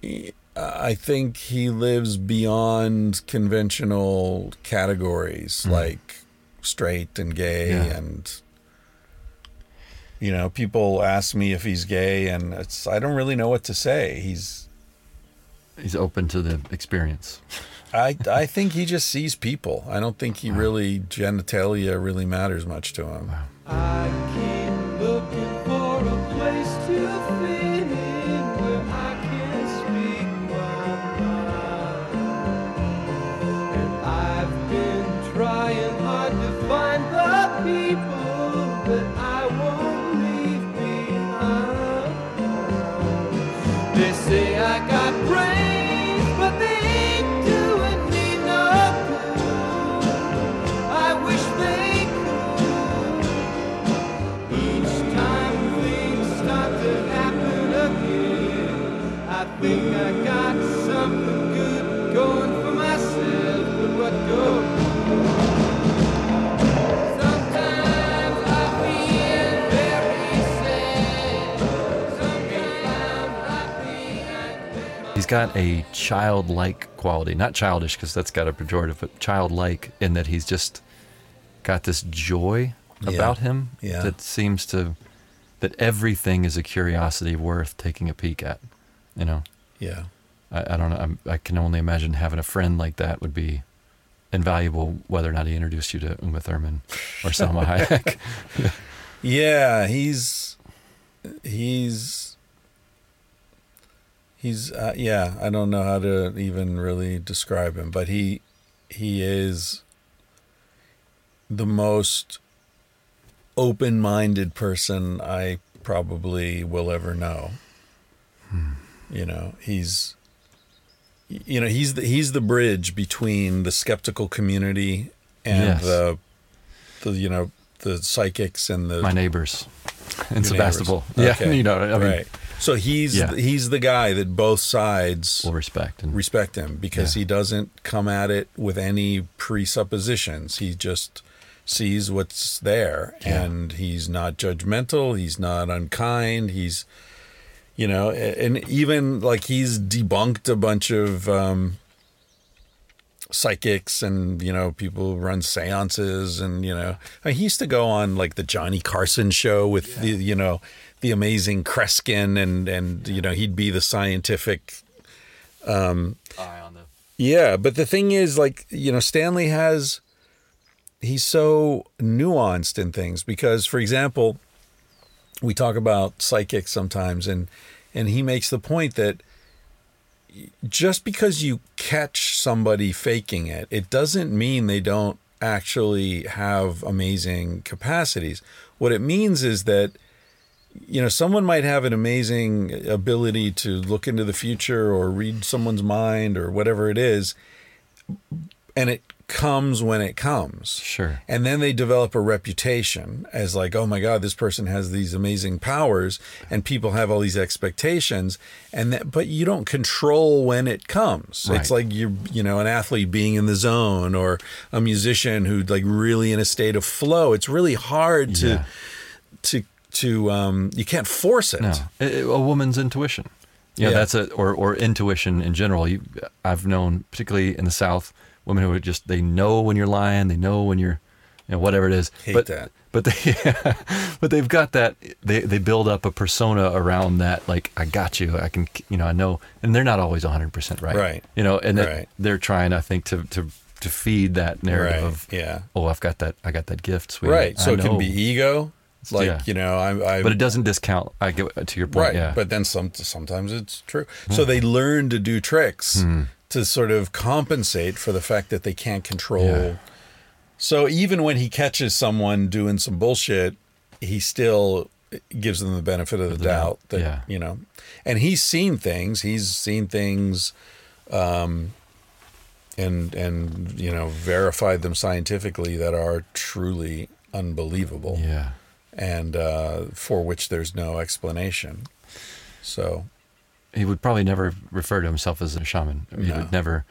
he- I think he lives beyond conventional categories mm-hmm. like straight and gay Yeah. and. You know, people ask me if he's gay, and it's I don't really know what to say. He's He's open to the experience. I I think he just sees people. I don't think he really genitalia really matters much to him. I got a childlike quality, not childish because that's got a pejorative, but childlike in that he's just got this joy Yeah. about him Yeah. that seems to that everything is a curiosity worth taking a peek at. You know, Yeah. I, I don't know. I'm, I can only imagine having a friend like that would be invaluable whether or not he introduced you to Uma Thurman or Salma Hayek. Yeah, he's he's he's uh, yeah. I don't know how to even really describe him, but he he is the most open-minded person I probably will ever know. You know, he's you know he's the he's the bridge between the skeptical community and Yes. the the you know the psychics and the My neighbors in Sebastopol. neighbors. Yeah, Okay. you know, I mean, right. So he's Yeah. he's the guy that both sides will respect and respect him because Yeah. he doesn't come at it with any presuppositions. He just sees what's there Yeah. and he's not judgmental, he's not unkind, he's you know, and even like he's debunked a bunch of um psychics and you know people who run seances and you know I mean, he used to go on like the Johnny Carson show with the you know the amazing Kreskin and and you know he'd be the scientific um, eye on the yeah, but the thing is, like, you know, Stanley has, he's so nuanced in things because, for example, we talk about psychics sometimes, and and he makes the point that just because you catch somebody faking it, it doesn't mean they don't actually have amazing capacities. What it means is that you know, someone might have an amazing ability to look into the future or read someone's mind or whatever it is, and it comes when it comes. Sure. And then they develop a reputation as like, oh my God, this person has these amazing powers, and people have all these expectations, and that, but you don't control when it comes. It's like you're, you know, an athlete being in the zone or a musician who like really in a state of flow. It's really hard to Yeah. to to um you can't force it. No, a woman's intuition. You know, Yeah. that's a or or intuition in general. You, I've known, particularly in the South, women who are just they know when you're lying, they know when you're, you know, whatever it is. Hate but that. but they but they've got that they they build up a persona around that like I got you, I can you know I know, and they're not always 100 percent right. Right. You know, and Right. they're trying, I think, to to to feed that narrative Right, of yeah. oh I've got that I got that gift, sweetie. Right. So it can be ego. Like, Yeah. you know, I I but it doesn't discount. I get to your point. Right. Yeah. But then some sometimes it's true. So they learn to do tricks Hmm. to sort of compensate for the fact that they can't control. Yeah. So even when he catches someone doing some bullshit, he still gives them the benefit of the, the doubt, doubt, that yeah. you know. And he's seen things. He's seen things um and and you know verified them scientifically that are truly unbelievable yeah. And uh, for which there's no explanation. So he would probably never refer to himself as a shaman. He No. would never.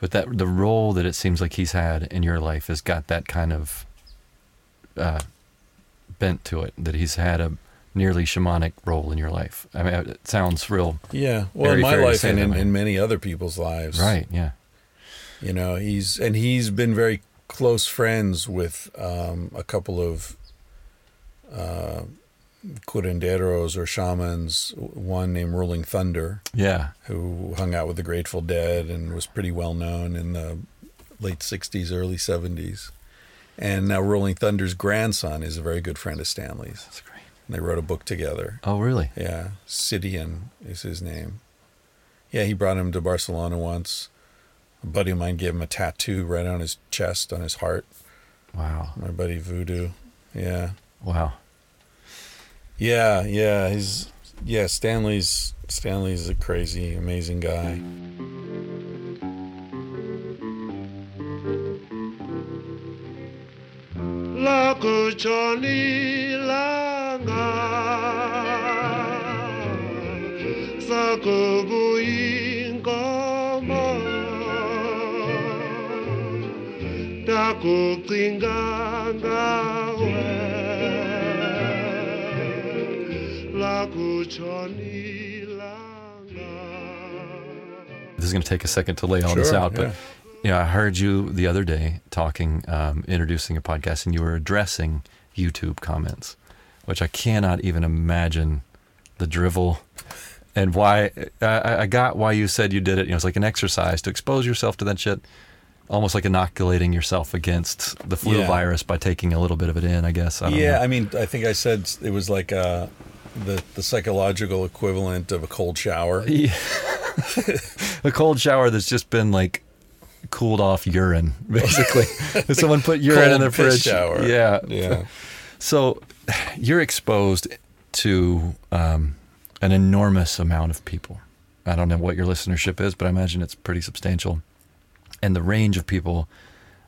But that the role that it seems like he's had in your life has got that kind of uh, bent to it. That he's had a nearly shamanic role in your life. I mean, it sounds real. yeah, well, in my life and in, in many other people's lives, Right. Yeah. You know, he's and he's been very close friends with um, a couple of uh, curanderos or shamans. One named Rolling Thunder, Yeah. who hung out with the Grateful Dead and was pretty well known in the late '60s, early '70s. And now Rolling Thunder's grandson is a very good friend of Stanley's. That's great. And they wrote a book together. Oh, really? Yeah, Sidian is his name. Yeah, he brought him to Barcelona once. A buddy of mine gave him a tattoo right on his chest, on his heart. Wow. My buddy Voodoo. Yeah. Wow. Yeah, yeah. He's yeah, Stanley's Stanley's a crazy, amazing guy. lakutshoni langa sakubuyinkomo ndakucinga ngawe This is going to take a second to lay all this out, but yeah. you know, I heard you the other day talking, um, introducing a podcast, and you were addressing YouTube comments, which I cannot even imagine the drivel and why. I, I got why you said you did it. You know, it's like an exercise to expose yourself to that shit. almost like inoculating yourself against the flu Yeah. virus by taking a little bit of it in. I guess. I yeah, know. I mean, I think I said it was like uh, the the psychological equivalent of a cold shower. Yeah. a cold shower that's just been like cooled off urine, basically. If Someone put urine in Cold the piss fridge. shower. Yeah. Yeah. So you're exposed to um, an enormous amount of people. I don't know what your listenership is, but I imagine it's pretty substantial. And the range of people,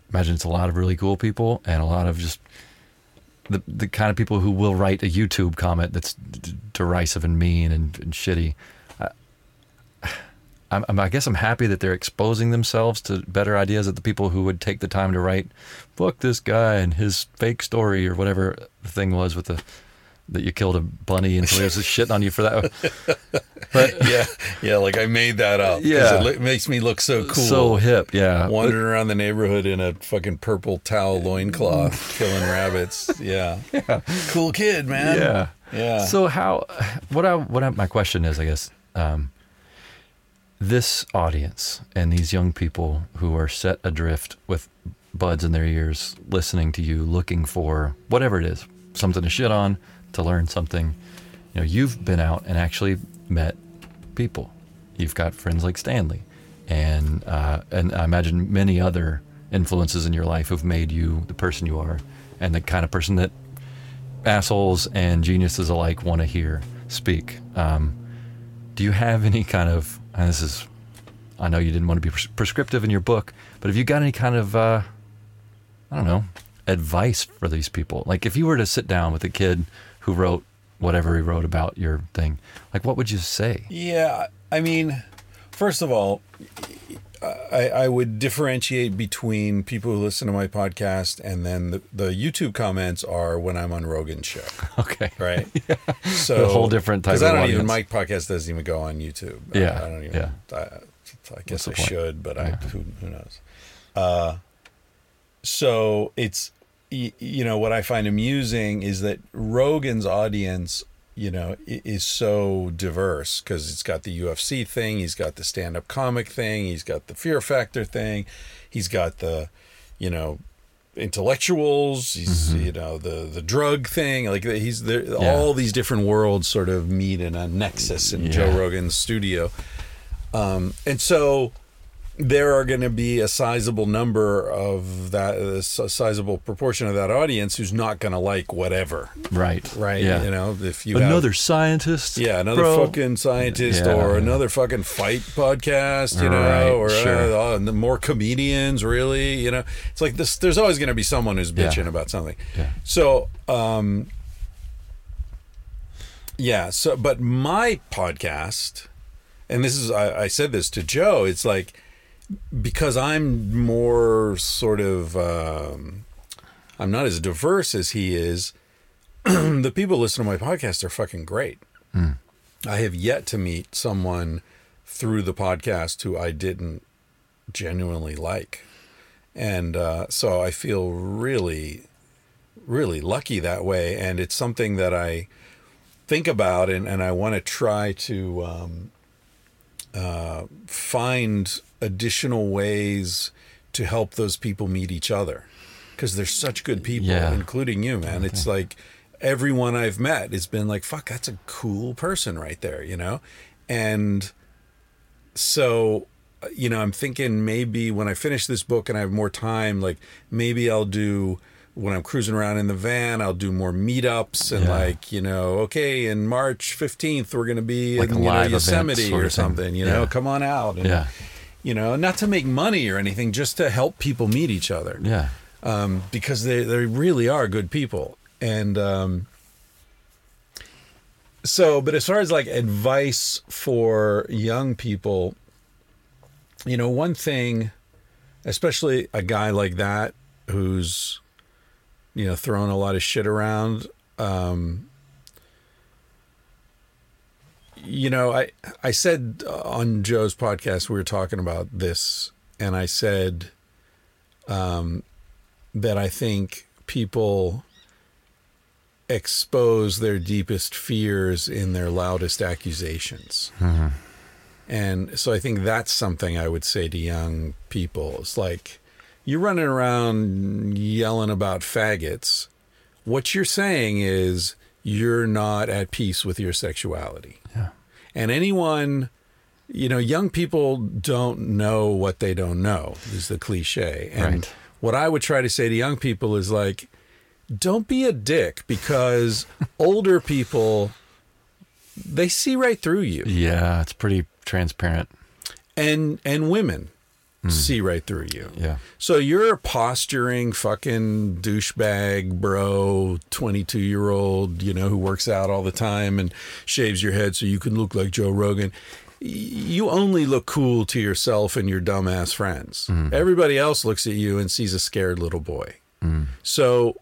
I imagine it's a lot of really cool people and a lot of just the the kind of people who will write a YouTube comment that's d- derisive and mean and, and shitty. I, I'm, I'm- I guess I'm happy that they're exposing themselves to better ideas. That the people who would take the time to write, "Fuck this guy and his fake story" or whatever the thing was with the that you killed a bunny and somebody was shitting on you for that. But yeah, yeah, like I made that up. Yeah. it li- makes me look so cool. so hip, yeah. Wandering around the neighborhood in a fucking purple towel loincloth, killing rabbits. Yeah. cool kid, man. Yeah. yeah. So how? What I what I, my question is, I guess, um, this audience and these young people who are set adrift with buds in their ears, listening to you, looking for whatever it is, something to shit on, to learn something. You know, you've been out and actually met people. You've got friends like Stanley, and uh, and I imagine many other influences in your life who've made you the person you are, and the kind of person that assholes and geniuses alike want to hear speak. Um, do you have any kind of, this is, I know you didn't want to be pres- prescriptive in your book, but have you got any kind of, uh, I don't know, advice for these people? Like if you were to sit down with a kid who wrote whatever he wrote about your thing, like what would you say? Yeah, I mean, first of all, I, I would differentiate between people who listen to my podcast and then the, the YouTube comments are when I'm on Rogan's show, Okay. right? So A whole different type Because I don't even my podcast doesn't even go on YouTube. Yeah, I, don't even. yeah. I, I guess I point? should, but I who, who knows. Uh, so it's y- you know what I find amusing is that Rogan's audience you know is so diverse because it's got the UFC thing, he's got the stand-up comic thing, he's got the Fear Factor thing, he's got the you know intellectuals he's you know the the drug thing like he's there Mm-hmm. Yeah. all these different worlds sort of meet in a nexus in Joe Rogan's studio um and so there are going to be a sizable number of that a sizable proportion of that audience who's not going to like whatever Right. right Yeah. you know if you have- Another scientist. yeah, another bro. fucking scientist Yeah. or another fucking fight podcast, you know, Right, or sure. uh, oh, more comedians, really, you know. It's like this there's always going to be someone who's Yeah. bitching about something. Yeah. So, um yeah, so but my podcast and this is I, I said this to Joe, it's like because I'm more sort of um I'm not as diverse as he is. the people who listen to my podcast are fucking great. I have yet to meet someone through the podcast who I didn't genuinely like. And uh, so I feel really, really lucky that way. And it's something that I think about and, and I want to try to um, uh, find additional ways to help those people meet each other. Because they're such good people, Yeah. including you, man. It's like everyone I've met has been like, fuck, that's a cool person right there, you know? And so, uh, you know, I'm thinking maybe when I finish this book and I have more time, like maybe I'll do when I'm cruising around in the van, I'll do more meetups and Yeah. like, you know, okay, in March 15th, we're going to be Like in you know, Yosemite or something, you know, Yeah. come on out. And, Yeah. You know, not to make money or anything, just to help people meet each other Yeah. um, because they, they really are good people. And um, so, but as far as like advice for young people, you know, one thing, especially a guy like that who's, you know, throwing a lot of shit around. Um, you know, I I said on Joe's podcast we were talking about this, and I said um, that I think people expose their deepest fears in their loudest accusations. And so I think that's something I would say to young people. It's like, you're running around yelling about faggots, what you're saying is you're not at peace with your sexuality. Yeah. And anyone, you know, young people don't know what they don't know, is the cliche. And Right. what I would try to say to young people is like, don't be a dick because older people, they see right through you. Yeah, it's pretty transparent. And and women Mm. see right through you. Yeah. So you're a posturing fucking douchebag, bro, 22 year old, you know, who works out all the time and shaves your head so you can look like Joe Rogan. You only look cool to yourself and your dumbass friends. Mm-hmm. Everybody else looks at you and sees a scared little boy. Mm. So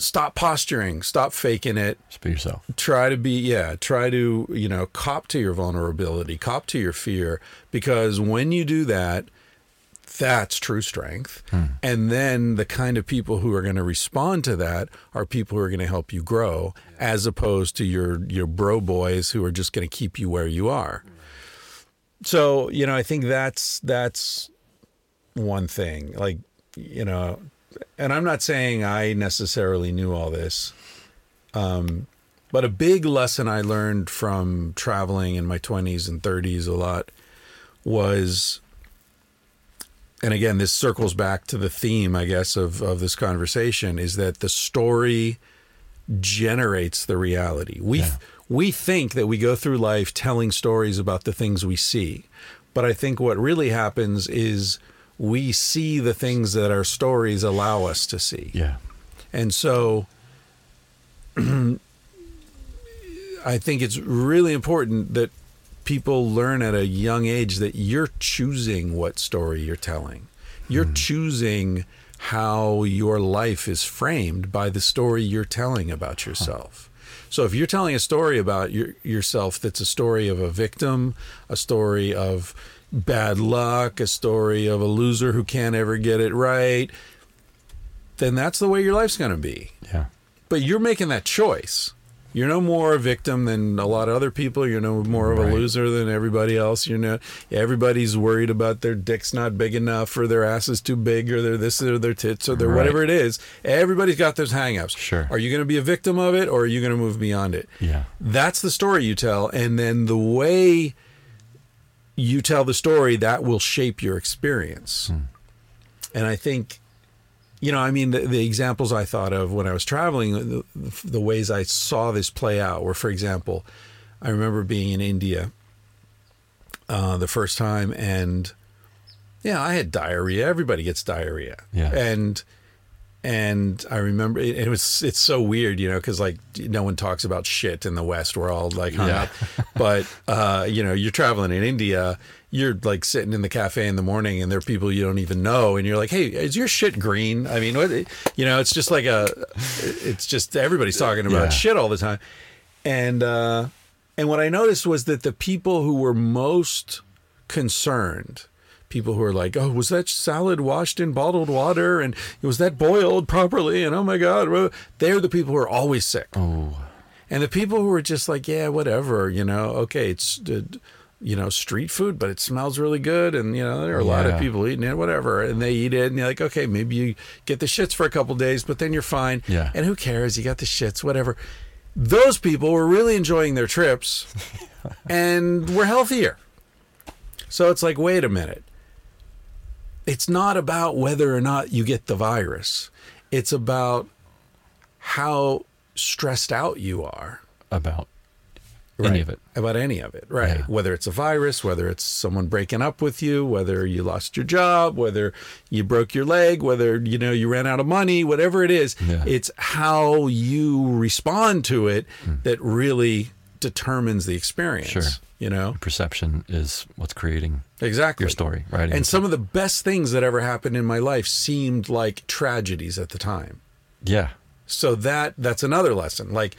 stop posturing, stop faking it. Just be yourself. try to be yeah try to you know cop to your vulnerability cop to your fear because when you do that that's true strength. Hmm. And then the kind of people who are going to respond to that are people who are going to help you grow as opposed to your your bro boys who are just going to keep you where you are. So you know i think that's that's one thing. Like you know and i'm not saying i necessarily knew all this um, but a big lesson I learned from traveling in my 20s and 30s a lot was, and again, this circles back to the theme, I guess, of, of this conversation is that the story generates the reality. We, Yeah. we think that we go through life telling stories about the things we see. But I think what really happens is we see the things that our stories allow us to see. Yeah. And so I think it's really important that people learn at a young age that you're choosing what story you're telling. You're hmm. choosing how your life is framed by the story you're telling about yourself. So if you're telling a story about your, yourself that's a story of a victim, a story of bad luck, a story of a loser who can't ever get it right, then that's the way your life's going to be Yeah. but you're making that choice. You're no more a victim than a lot of other people. You're no more of a Right. loser than everybody else. You know, everybody's worried about their dick's not big enough, or their ass is too big, or their this, or their tits, or their Right. whatever it is. Everybody's got those hangups. Sure. Are you going to be a victim of it, or are you going to move beyond it? Yeah. That's the story you tell, and then the way you tell the story that will shape your experience. And I think you know, I mean, the, the examples I thought of when I was traveling, the, the ways I saw this play out were, for example, I remember being in India uh, the first time, and yeah, I had diarrhea. Everybody gets diarrhea, Yeah. and and I remember it, it was it's so weird, you know, because like no one talks about shit in the West. We're all like hung Yeah. up, but uh, you know, you're traveling in India. You're like sitting in the cafe in the morning, and there are people you don't even know, and you're like, "Hey, is your shit green?" I mean, what? You know, it's just like a, it's just everybody's talking about Yeah. shit all the time, and uh, and what I noticed was that the people who were most concerned, people who are like, "Oh, was that salad washed in bottled water? And was that boiled properly?" And oh my god, they're the people who are always sick. Oh. And the people who are just like, yeah, whatever, you know, okay, it's, uh, you know, street food, but it smells really good. And, you know, there are a lot of people eating it, whatever. And they eat it and you're like, okay, maybe you get the shits for a couple days, but then you're fine. Yeah. And who cares? You got the shits, whatever. Those people were really enjoying their trips and were healthier. So it's like, wait a minute. It's not about whether or not you get the virus. It's about how stressed out you are About any of it. about any of it, right? Yeah. Whether it's a virus, whether it's someone breaking up with you, whether you lost your job, whether you broke your leg, whether you know you ran out of money, whatever it is, Yeah. it's how you respond to it hmm. that really determines the experience. Sure. You know? Perception is what's creating Exactly. your story, right? And some of the best things that ever happened in my life seemed like tragedies at the time. yeah. So that that's another lesson. Like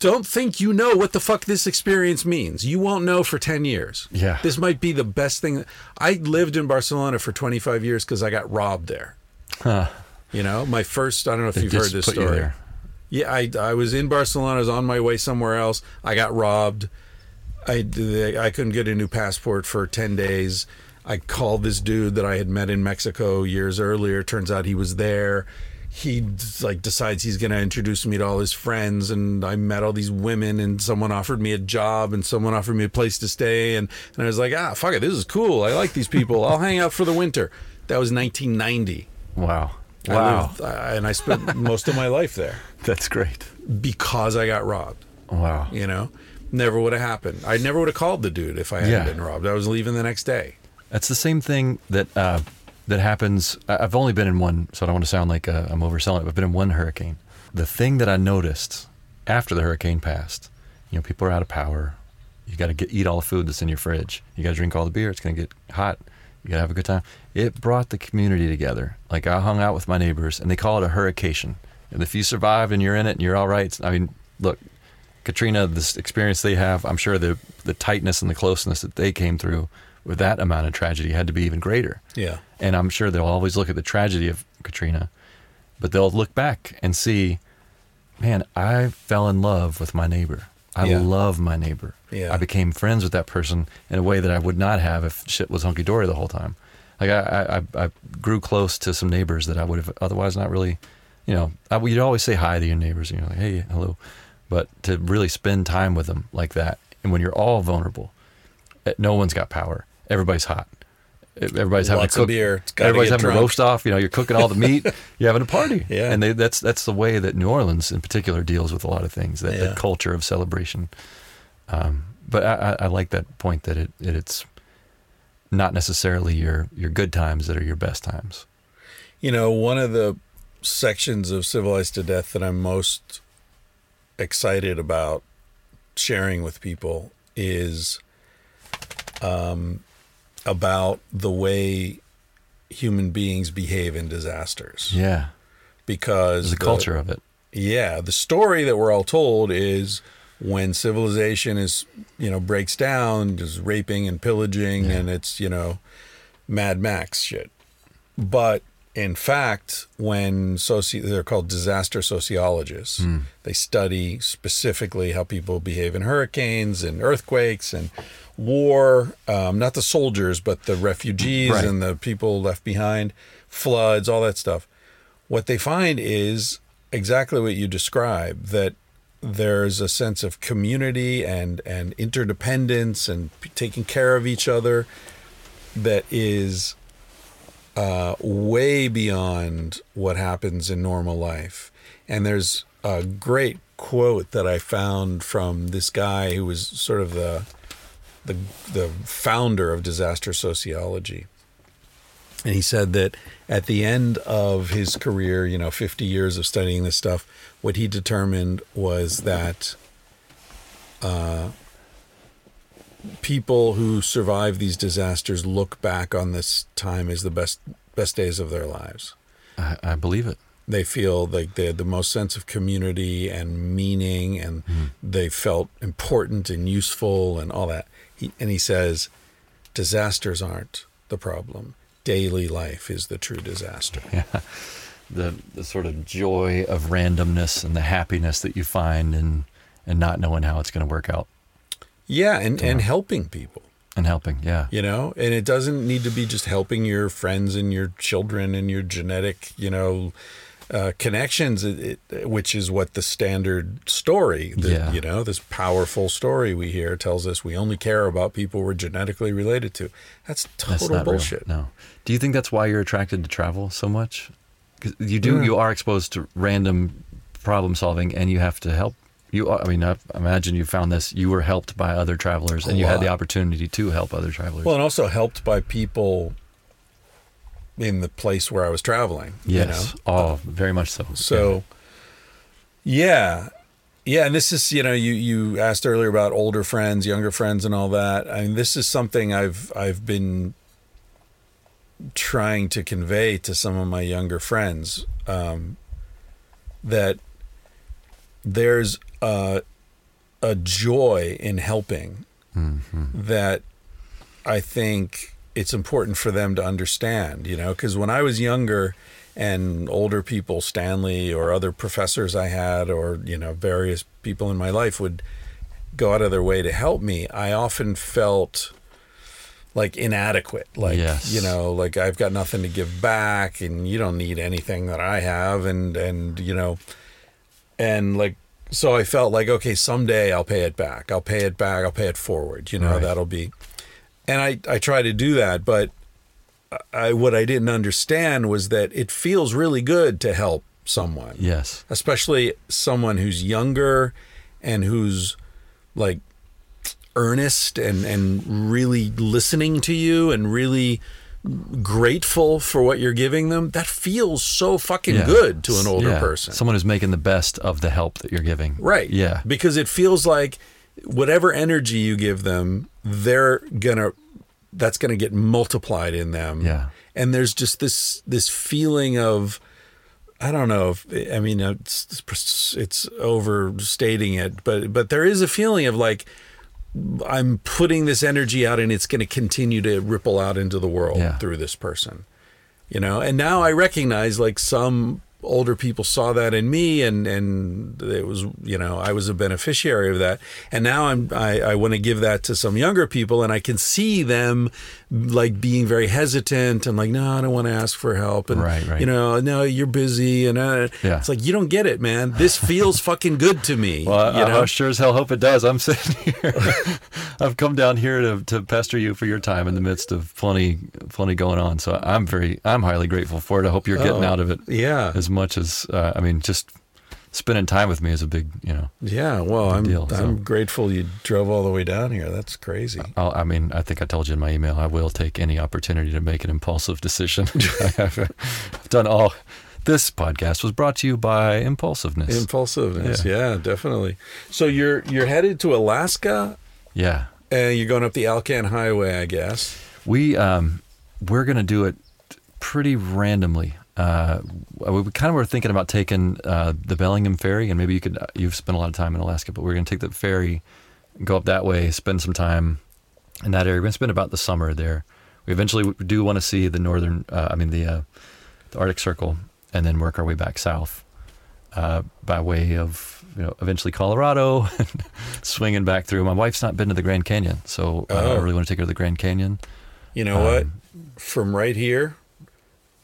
don't think you know what the fuck this experience means. You won't know for 10 years. Yeah. This might be the best thing. I lived in Barcelona for 25 years cuz I got robbed there. Huh. You know, my first I don't know if They you've heard this story. Yeah, I I was in Barcelona, I was on my way somewhere else. I got robbed. I I couldn't get a new passport for 10 days. I called this dude that I had met in Mexico years earlier. Turns out he was there. He like decides he's going to introduce me to all his friends, and I met all these women, and someone offered me a job, and someone offered me a place to stay, and and I was like, ah, fuck it, this is cool. I like these people. I'll hang out for the winter. That was 1990. Wow. I Wow. lived- I- and I spent most of my life there That's great. because I got robbed. Wow. You know, never would have happened. I never would have called the dude if I hadn't Yeah. been robbed. I was leaving the next day. That's the same thing that uh, that happens. I've only been in one, so I don't want to sound like uh, I'm overselling it. But I've been in one hurricane. The thing that I noticed after the hurricane passed, you know, people are out of power. You got to get eat all the food that's in your fridge. You got to drink all the beer. It's going to get hot. You got to have a good time. It brought the community together. Like I hung out with my neighbors, and they call it a hurricane. And if you survive and you're in it and you're all right, I mean, look, Katrina, this experience they have, I'm sure the the tightness and the closeness that they came through with that amount of tragedy had to be even greater. Yeah. And I'm sure they'll always look at the tragedy of Katrina, but they'll look back and see, man, I fell in love with my neighbor. I Yeah. love my neighbor. Yeah. I became friends with that person in a way that I would not have if shit was hunky dory the whole time. Like I, I, I grew close to some neighbors that I would have otherwise not really, you know, I, you'd always say hi to your neighbors, you know, like, hey, hello. But to really spend time with them like that, and when you're all vulnerable, eh, no one's got power. Everybody's hot. Everybody's having Lots to of cook. beer. Everybody's having drunk. a roast off. You know, you're cooking all the meat. you're having a party. Yeah. And they, that's that's the way that New Orleans, in particular, deals with a lot of things. That, Yeah. that culture of celebration. Um, but I, I, I like that point that it, it it's not necessarily your your good times that are your best times. You know, one of the sections of Civilized to Death that I'm most excited about sharing with people is um, about the way human beings behave in disasters. Yeah. Because a the- culture of it. Yeah, the story that we're all told is when civilization is, you know, breaks down, just raping and pillaging, and it's, you know, Mad Max shit. But in fact, when soci- they're called disaster sociologists, they study specifically how people behave in hurricanes and earthquakes and war. Um, not the soldiers, but the refugees Right. and the people left behind, floods, all that stuff what they find is exactly what you describe that there's a sense of community and and interdependence and p- taking care of each other that is uh, way beyond what happens in normal life. And there's a great quote that I found from this guy who was sort of the the the founder of disaster sociology. And he said that at the end of his career, you know, 50 years of studying this stuff, what he determined was that uh, people who survive these disasters look back on this time as the best best days of their lives. I, I believe it. They feel like they had the most sense of community and meaning, and hmm. they felt important and useful and all that. He, and he says, disasters aren't the problem. Daily life is the true disaster. The the sort of joy of randomness and the happiness that you find in and not knowing how it's going to work out Yeah, and, and helping people, and helping. Yeah. you know, and it doesn't need to be just helping your friends and your children and your genetic, you know, uh, connections, it, it, which is what the standard story, the, Yeah. you know, this powerful story we hear tells us we only care about people we're genetically related to. That's total That's bullshit. Real. No. Do you think that's why you're attracted to travel so much? 'Cause you do. Mm. You are exposed to random problem solving, and you have to help. You. I mean, I imagine you found this. You were helped by other travelers, and you had the opportunity to help other travelers. Well, and also helped by people in the place where I was traveling. you know? yes. Oh, very much so. So, yeah. yeah, and this is you know you you asked earlier about older friends, younger friends, and all that. I mean, this is something I've I've been trying to convey to some of my younger friends um, that there's a a joy in helping that I think it's important for them to understand, you know, because when I was younger and older people, Stanley or other professors I had, or, you know, various people in my life would go out of their way to help me, I often felt like inadequate. Like Yes. you know, like I've got nothing to give back, and you don't need anything that I have, and and you know, and like so I felt like okay, someday I'll pay it back. I'll pay it back. I'll pay it forward. You know, Right. that'll be. And I I try to do that, but I what I didn't understand was that it feels really good to help someone Yes. especially someone who's younger and who's like earnest and and really listening to you and really grateful for what you're giving them that feels so fucking Yeah. good to an older Yeah. person Someone who's making the best of the help that you're giving. right Yeah. because it feels like whatever energy you give them they're gonna that's gonna get multiplied in them Yeah. and there's just this this feeling of I don't know if I mean it's it's overstating it, but but there is a feeling of like I'm putting this energy out and it's going to continue to ripple out into the world Yeah. through this person, you know. And now I recognize like some older people saw that in me and and it was you know I was a beneficiary of that and now I'm I, I want to give that to some younger people and I can see them like being very hesitant and like no I don't want to ask for help and Right, right. you know no you're busy and uh, Yeah. it's like you don't get it man this feels fucking good to me Well, I, you I, know I sure as hell hope it does. I'm sitting here. I've come down here to, to pester you for your time in the midst of plenty plenty going on. So I'm very I'm highly grateful for it. I hope you're getting Oh, out of it yeah as much as uh, I mean just spending time with me is a big you know. Yeah, well, I'm deal, so. I'm grateful you drove all the way down here. That's crazy. I'll, I mean I think I told you in my email I will take any opportunity to make an impulsive decision. I've done all. This podcast was brought to you by impulsiveness. Impulsiveness, Yeah. yeah. definitely. So you're you're headed to Alaska, yeah. and you're going up the Alcan Highway, I guess. We um, we're gonna do it pretty randomly. Uh, we we kind of were thinking about taking uh, the Bellingham ferry, and maybe you could. You've spent a lot of time in Alaska, but we're gonna take the ferry, go up that way, spend some time in that area. We're gonna spend about the summer there. We eventually do want to see the northern. Uh, I mean the uh, the Arctic Circle, and then work our way back south uh, by way of you know eventually Colorado, swinging back through. My wife's not been to the Grand Canyon, so uh, I Oh. really want to take her to the Grand Canyon. You know what? Um, From right here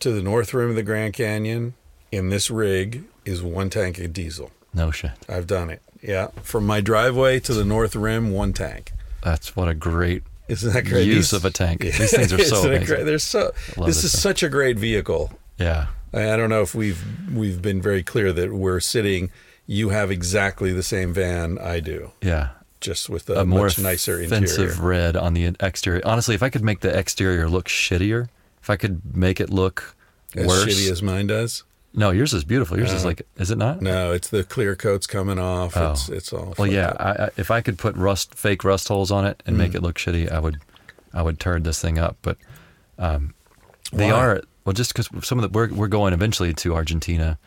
to the north rim of the Grand Canyon in this rig is one tank of diesel. No shit. I've done it. Yeah, from my driveway to the north rim, one tank. That's what a great Isn't that great? use These- of a tank. These things are so amazing. great? They're so. This is stuff. such a great vehicle. Yeah. I I don't know if we've we've been very clear that we're sitting. You have exactly the same van I do, Yeah. just with a, A more much nicer interior. red on the exterior. Honestly, if I could make the exterior look shittier, if I could make it look As worse. shitty as mine does. no, yours is beautiful. Yours is like, is it not? No, it's the clear coats coming off. Oh. It's it's all. Well, yeah. I, I, if I could put rust, fake rust holes on it and make Mm. it look shitty, I would, I would turd this thing up. But um, they Why? are well, just because some of the we're we're going eventually to Argentina.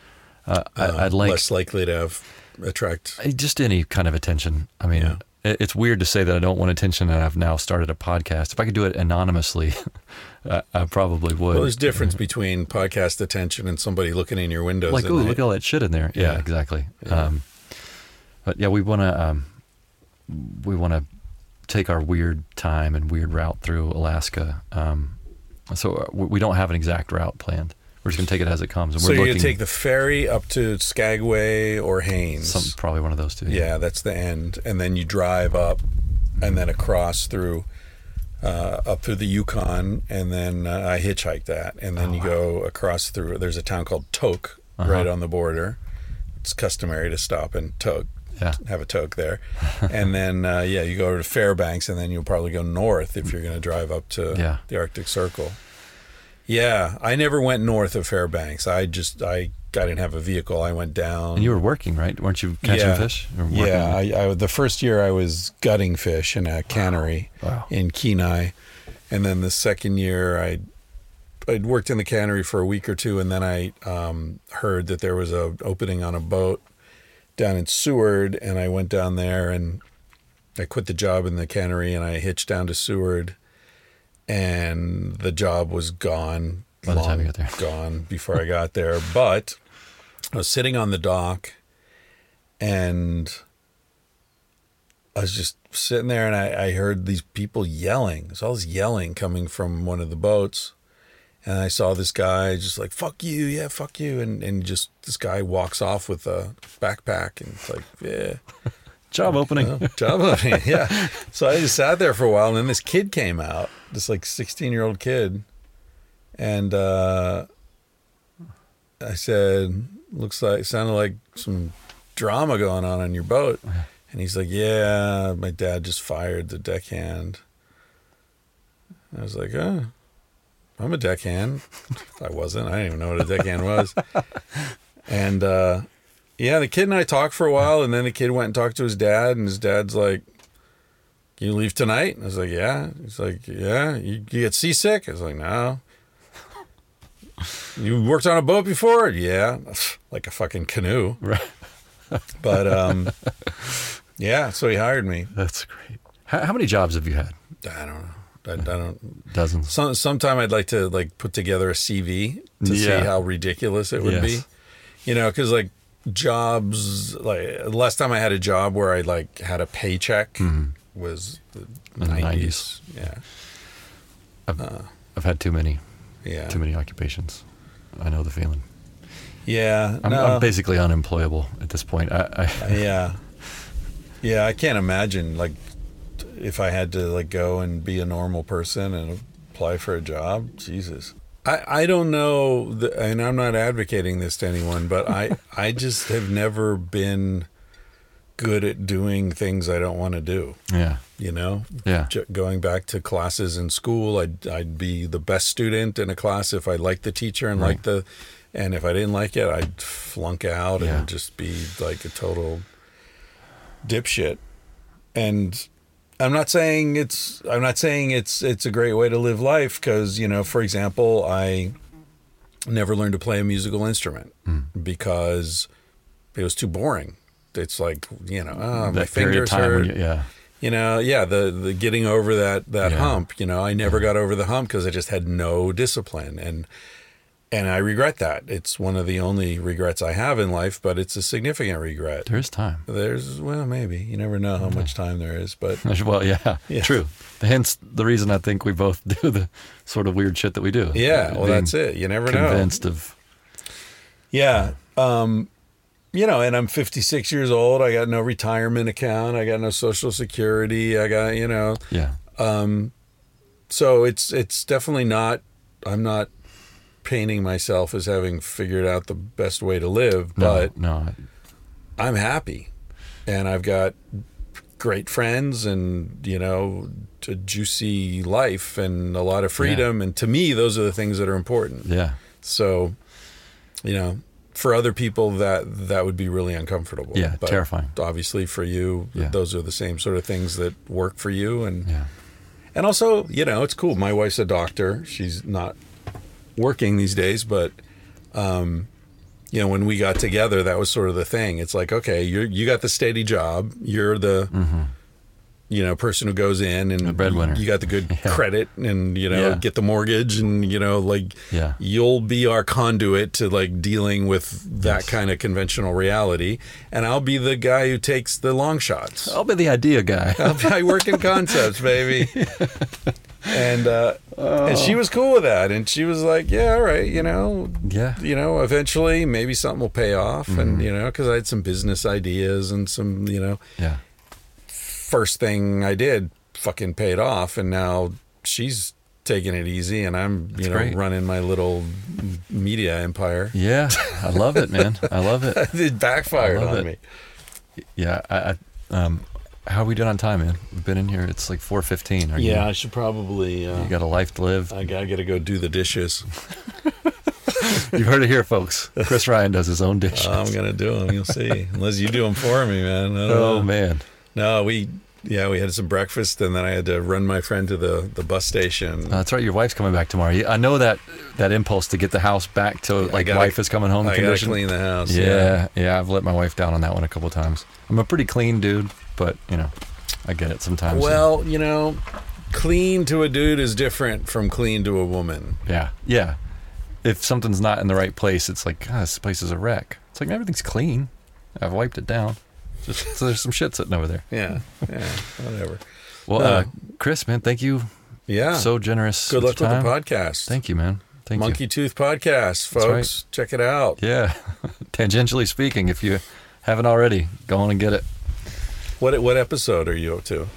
Uh, Uh, I, I'd like less likely to have attract. Just any kind of attention. I mean, Yeah. It, it's weird to say that I don't want attention, and I've now started a podcast. If I could do it anonymously, I, I probably would. Well, there's difference between podcast attention and somebody looking in your windows. like, ooh, look at all that shit in there. Yeah, Yeah. exactly. Yeah. Um, but yeah, we want to um, we want to take our weird time and weird route through Alaska. Um, so uh, we don't have an exact route planned. We're just gonna take it as it comes. And So we're you're looking gonna take the ferry up to Skagway or Haines. some probably one of those two. Yeah, that's the end, and then you drive up, and then across through, uh, up through the Yukon, and then uh, I hitchhike that, and then Oh, you wow. go across through. There's a town called Tok Uh-huh. right on the border. It's customary to stop in Tok, Yeah. have a Tok there, and then uh, yeah, you go to Fairbanks, and then you'll probably go north if you're going to drive up to Yeah. the Arctic Circle. Yeah, I never went north of Fairbanks. I just I, I didn't have a vehicle. I went down. And you were working, right? Weren't you catching Yeah. fish? Yeah, I, I, the first year I was gutting fish in a cannery Wow. in Kenai, and then the second year I I'd worked in the cannery for a week or two, and then I um, heard that there was a opening on a boat down in Seward, and I went down there and I quit the job in the cannery and I hitched down to Seward, and the job was gone. By the time long got there. gone before I got there, but I was sitting on the dock, and I was just sitting there and I, I heard these people yelling. There's all this yelling coming from one of the boats. And I saw this guy just like, fuck you, yeah, fuck you. And, and just this guy walks off with a backpack and it's like, yeah. Job opening. Well, job opening, yeah. So I just sat there for a while, and then this kid came out, this like sixteen year old kid, and uh, I said, "Looks like sounded like some drama going on on your boat," and he's like, "Yeah, my dad just fired the deckhand." I was like, "Oh, I'm a deckhand." I wasn't. I didn't even know what a deckhand was, and. uh yeah, the kid and I talked for a while, and then the kid went and talked to his dad, and his dad's like, "Can you leave tonight?" I was like, "Yeah." He's like, "Yeah." You, you get seasick? I was like, "No." You worked on a boat before? Yeah, like a fucking canoe. Right. But um, yeah, so he hired me. That's great. How, how many jobs have you had? I don't know. I, I don't. Dozens. Some sometime I'd like to like put together a CV to see how ridiculous it would Yes. be. You know, because like jobs, like the last time I had a job where I like had a paycheck was the Mm-hmm. In the nineties. Yeah, I've, I've had too many, yeah, too many occupations. I know the feeling. yeah. I'm, no, I'm basically unemployable at this point. I, I yeah, yeah. I can't imagine like if I had to like go and be a normal person and apply for a job. Jesus. I, I don't know, the, and I'm not advocating this to anyone, but I, I just have never been good at doing things I don't want to do. yeah, You know, yeah, J- going back to classes in school, I'd I'd be the best student in a class if I liked the teacher and Right. liked the, and if I didn't like it, I'd flunk out Yeah. and just be like a total dipshit. And I'm not saying it's I'm not saying it's it's a great way to live life because you know, for example, I never learned to play a musical instrument Hmm. because it was too boring. It's like you know, oh, my that period of fingers hurt you, yeah, you know yeah the the getting over that that Yeah. hump you know i never got over the hump because i just had no discipline and and i regret that. It's one of the only regrets i have in life but it's a significant regret. There is time. there's well maybe. You never know how much time there is but Well, yeah, Yeah. true. Hence the reason I think we both do the sort of weird shit that we do. yeah well that's it. You never know. Convinced of yeah um you know and i'm 56 years old. I got no retirement account. I got no social security. I got you know yeah, so it's it's definitely not i'm not painting myself as having figured out the best way to live but no, i'm happy. And i've got great friends and you know a juicy life and a lot of freedom. And to me those are the things that are important. Yeah, so you know for other people that that would be really uncomfortable. Yeah, But terrifying. obviously for you Yeah. those are the same sort of things that work for you. And yeah, and also, you know, it's cool. My wife's a doctor. She's not working these days, but um, you know, when we got together, that was sort of the thing. It's like, okay, you you got the steady job. You're the you know person who goes in and. The breadwinner. You got the good Yeah. credit, and you know, Yeah. get the mortgage, and you know, like Yeah. you'll be our conduit to like dealing with that Yes. kind of conventional reality, and I'll be the guy who takes the long shots. I'll be the idea guy. I work in concepts, baby. and uh, and she was cool with that, and she was like, "Yeah, all right, you know, yeah, you know, eventually maybe something will pay off." Mm-hmm. And you know, because I had some business ideas and some, you know, yeah, first thing I did fucking paid off, and now she's taking it easy, and I'm, you know, great. running my little media empire. yeah. I love it, man. I love it. it backfired love on it. me. Yeah, I, I um, how are we doing on time, man? We've been in here. It's like four fifteen. Are Yeah, you, I should probably. Uh, you got a life to live. I gotta, gotta go do the dishes. You've heard it here, folks. Chris Ryan does his own dishes. I'm gonna do them. You'll see. Unless you do them for me, man. I don't oh know. man, No, we yeah we had some breakfast and then I had to run my friend to the the bus station. Uh, that's right. Your wife's coming back tomorrow. I know that that impulse to get the house back to like gotta- wife is coming home I gotta clean the house. Yeah, yeah, I've let my wife down on that one a couple times. I'm a pretty clean dude, but you know, I get it sometimes. Well, you know, clean to a dude is different from clean to a woman. yeah, yeah. If something's not in the right place, it's like, ah, this place is a wreck. It's like everything's clean. I've wiped it down. So there's some shit sitting over there. Yeah, yeah, whatever. Well, Uh, uh, Chris, man, thank you. Yeah. So generous. good luck with the podcast. Thank you, man. Thank you. Monkey Tooth Podcast, folks. right. Check it out. Yeah. Tangentially speaking, if you haven't already, go on and get it. What what episode are you up to?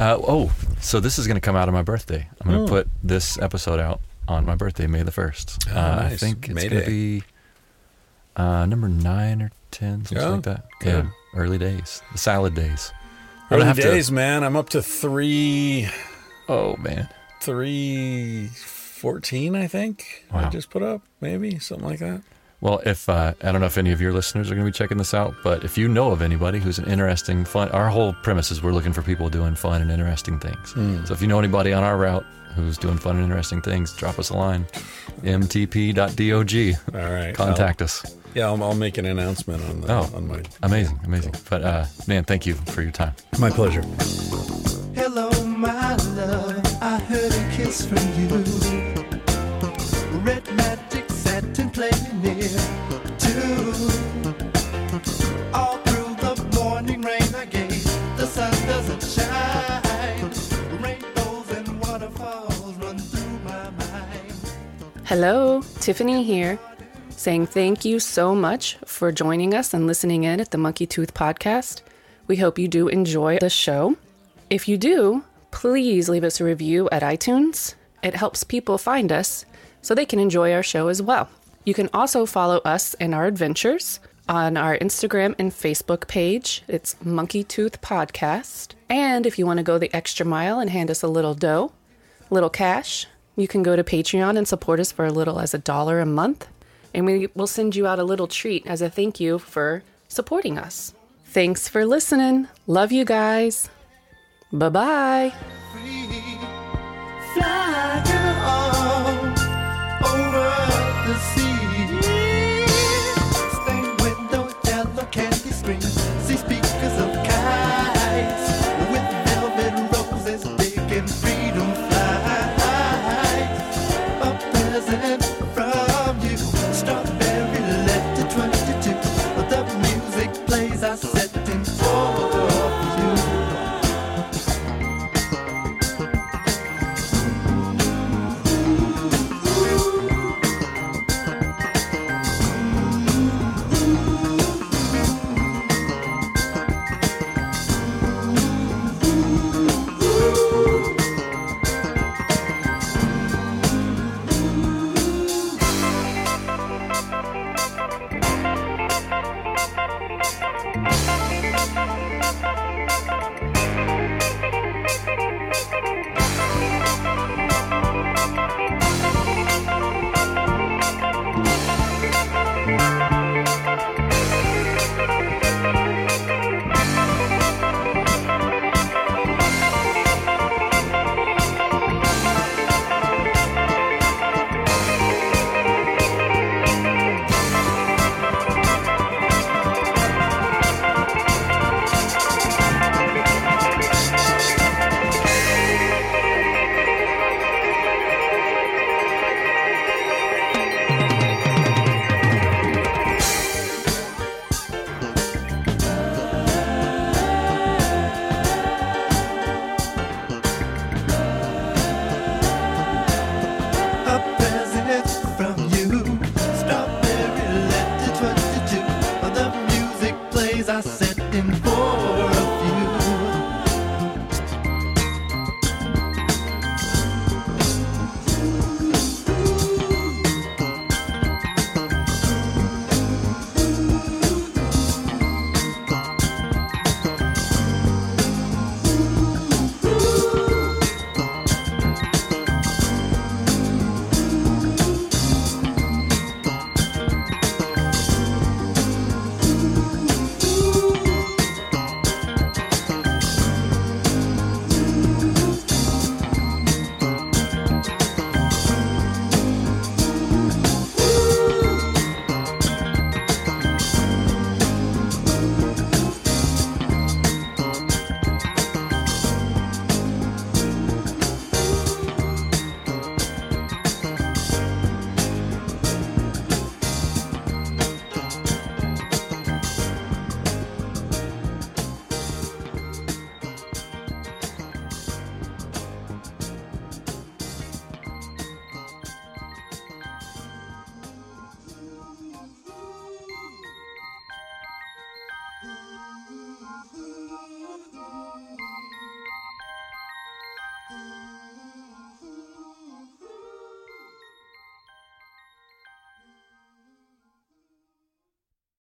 Uh, oh, so this is going to come out on my birthday. I'm going to put this episode out on my birthday, May the 1st. Hmm. Oh, uh, I think it's going to be uh, number nine or 10, something Oh, like that. good. Yeah. Early days. The salad days. I'm Early have to- days, man. I'm up to three oh, man. three fourteen, I think. I just put up, maybe something like that. Well, if uh, I don't know if any of your listeners are going to be checking this out, but if you know of anybody who's an interesting, fun, our whole premise is we're looking for people doing fun and interesting things. Hmm. So if you know anybody on our route who's doing fun and interesting things, drop us a line. mtp.dog. All right. Contact us. I'll- yeah, I'll, I'll make an announcement on the Oh. on my. Amazing, amazing. But uh, man, thank you for your time. My pleasure. Hello, my love. I heard a kiss from you. Red magic satin playing near two. All through the morning rain I gave. The sun doesn't shine. Rainbows and waterfalls run through my mind. Hello, Tiffany here, saying thank you so much for joining us and listening in at the Monkey Tooth Podcast. We hope you do enjoy the show. If you do, please leave us a review at iTunes. It helps people find us so they can enjoy our show as well. You can also follow us and our adventures on our Instagram and Facebook page. It's Monkey Tooth Podcast. And if you want to go the extra mile and hand us a little dough, little cash, you can go to Patreon and support us for a little as a dollar a month and we will send you out a little treat as a thank you for supporting us. Thanks for listening. Love you guys. Bye bye. Fly,